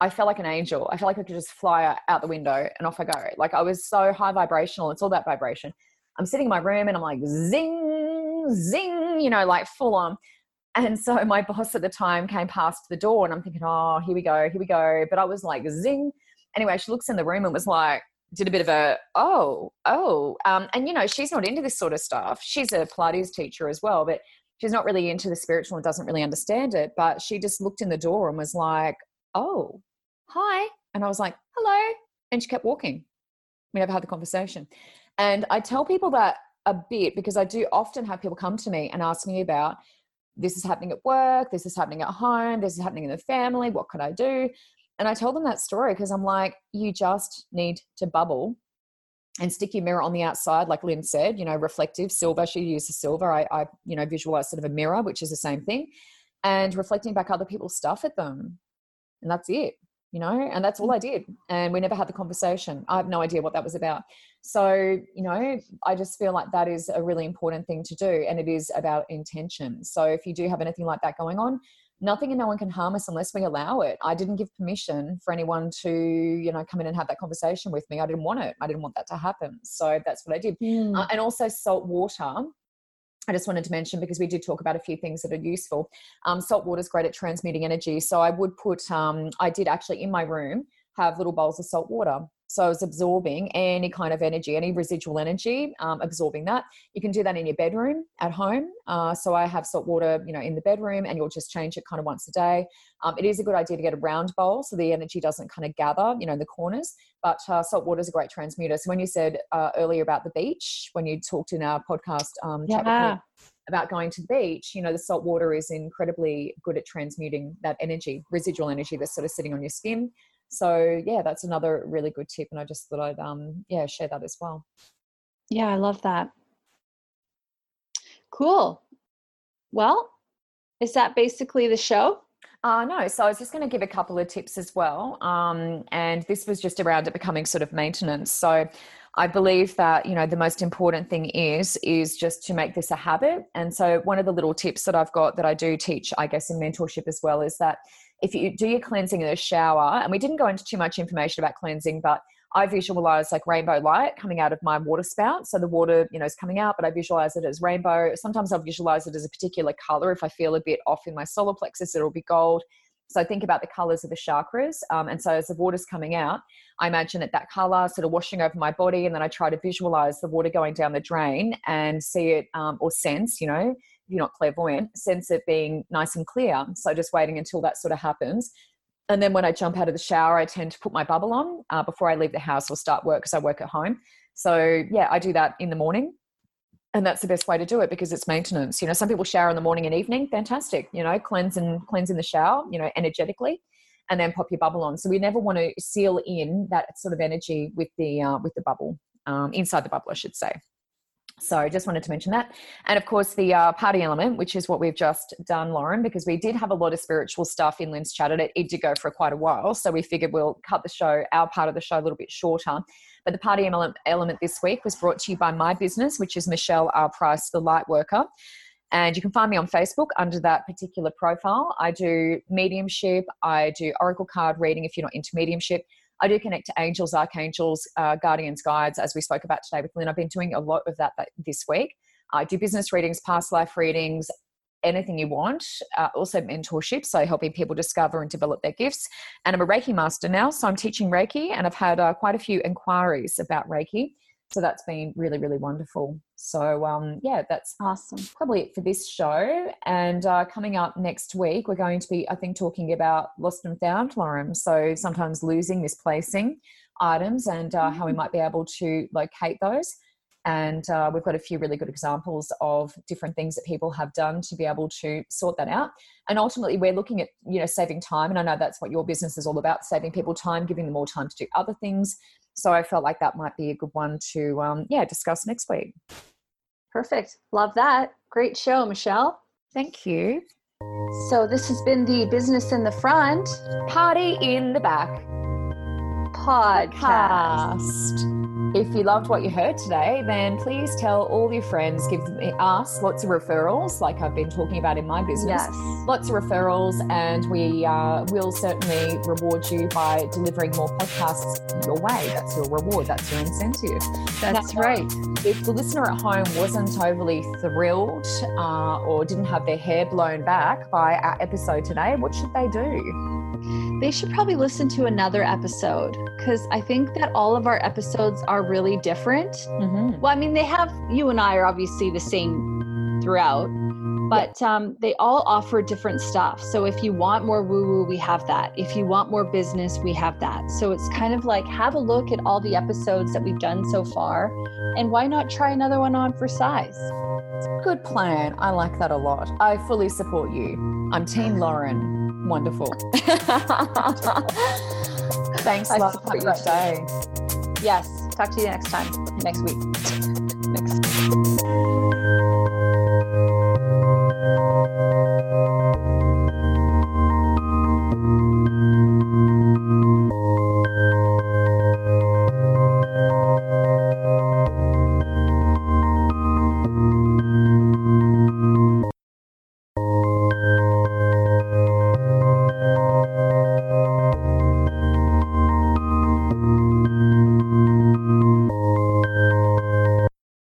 I felt like an angel. I felt like I could just fly out the window and off I go. Like I was so high vibrational. It's all about vibration. I'm sitting in my room and I'm like zing, zing, you know, like full on. And so my boss at the time came past the door and I'm thinking, oh, here we go, here we go. But I was like zing. Anyway, she looks in the room and was like, did a bit of a oh oh um, and you know she's not into this sort of stuff she's a pilates teacher as well but she's not really into the spiritual and doesn't really understand it but she just looked in the door and was like oh hi. And I was like, hello. And she kept walking. We never had the conversation. And I tell people that a bit because I do often have people come to me and ask me about this is happening at work, this is happening at home, this is happening in the family, what could I do? And I tell them that story because I'm like, you just need to bubble and stick your mirror on the outside, like Lynn said, you know, reflective silver. She uses silver. I, I, you know, visualize sort of a mirror, which is the same thing, and reflecting back other people's stuff at them. And that's it you know, and that's all I did. And we never had the conversation. I have no idea what that was about. So, you know, I just feel like that is a really important thing to do. And it is about intention. So if you do have anything like that going on, nothing and no one can harm us unless we allow it. I didn't give permission for anyone to, you know, come in and have that conversation with me. I didn't want it. I didn't want that to happen. So that's what I did. Mm. Uh, and also salt water. I just wanted to mention because we did talk about a few things that are useful. Um, salt water is great at transmuting energy. So I would put, um, I did actually in my room have little bowls of salt water. So I was absorbing any kind of energy, any residual energy, um, absorbing that. You can do that in your bedroom at home. Uh, so I have salt water, you know, in the bedroom, and you'll just change it kind of once a day. Um, it is a good idea to get a round bowl so the energy doesn't kind of gather, you know, in the corners. But uh, salt water is a great transmuter. So when you said uh, earlier about the beach, when you talked in our podcast um, yeah. about going to the beach, you know, the salt water is incredibly good at transmuting that energy, residual energy that's sort of sitting on your skin so yeah that's another really good tip and i just thought i'd um yeah share that as well yeah i love that cool well is that basically the show uh, no, so I was just going to give a couple of tips as well. Um, and this was just around it becoming sort of maintenance. So I believe that, you know, the most important thing is, is just to make this a habit. And so one of the little tips that I've got that I do teach, I guess, in mentorship as well is that if you do your cleansing in the shower, and we didn't go into too much information about cleansing, but I visualize like rainbow light coming out of my water spout. So the water, you know, is coming out, but I visualize it as rainbow. Sometimes I'll visualize it as a particular color. If I feel a bit off in my solar plexus, it'll be gold. So I think about the colors of the chakras. Um, and so as the water's coming out, I imagine that that color sort of washing over my body. And then I try to visualize the water going down the drain and see it um, or sense, you know, you're not clairvoyant, sense it being nice and clear. So just waiting until that sort of happens. And then when I jump out of the shower, I tend to put my bubble on uh, before I leave the house or start work because I work at home. So yeah, I do that in the morning. And that's the best way to do it because it's maintenance. You know, some people shower in the morning and evening, fantastic. You know, cleanse and cleanse in the shower, you know, energetically, and then pop your bubble on. So we never want to seal in that sort of energy with the uh, with the bubble um, inside the bubble, I should say. So I just wanted to mention that. And of course, the uh, party element, which is what we've just done, Lauren, because we did have a lot of spiritual stuff in Lynn's chat. It, it did go for quite a while. So we figured we'll cut the show, our part of the show, a little bit shorter. But the party element, element this week was brought to you by my business, which is Michelle R. Price, the light worker. And you can find me on Facebook under that particular profile. I do mediumship, I do oracle card reading if you're not into mediumship. I do connect to angels, archangels, uh, guardians, guides, as we spoke about today with Lynn. I've been doing a lot of that, this week. I do business readings, past life readings, anything you want. Uh, also, mentorship, so helping people discover and develop their gifts. And I'm a Reiki master now, so I'm teaching Reiki, and I've had uh, quite a few inquiries about Reiki. So that's been really, really wonderful. So, um, yeah, that's awesome. Probably it for this show. And uh, coming up next week, we're going to be, I think, talking about lost and found, Lauren. So sometimes losing, misplacing items and uh, how we mm. might be able to locate those. And uh, we've got a few really good examples of different things that people have done to be able to sort that out. And ultimately, we're looking at you know saving time. And I know that's what your business is all about: saving people time, giving them more time to do other things so I felt like that might be a good one to, um, yeah, discuss next week. Perfect. Love that. Great show, Michelle. Thank you. So this has been the Business in the Front, Party in the Back podcast. If you loved what you heard today, then please tell all your friends, give us lots of referrals, like I've been talking about in my business. Yes. Lots of referrals, and we uh, will certainly reward you by delivering more podcasts your way. That's your reward, that's your incentive. That's now, right. If the listener at home wasn't overly thrilled uh, or didn't have their hair blown back by our episode today, what should they do? They should probably listen to another episode because I think that all of our episodes are really different. Mm-hmm. Well, I mean, they have, you and I are obviously the same throughout, but um, they all offer different stuff. So if you want more woo woo, we have that. If you want more business, we have that. So it's kind of like have a look at all the episodes that we've done so far, and why not try another one on for size? Good plan. I like that a lot. I fully support you. I'm Team Lauren wonderful. Thanks a lot. Have a great day. Yes. Talk to you next time, next week. next. Thank you.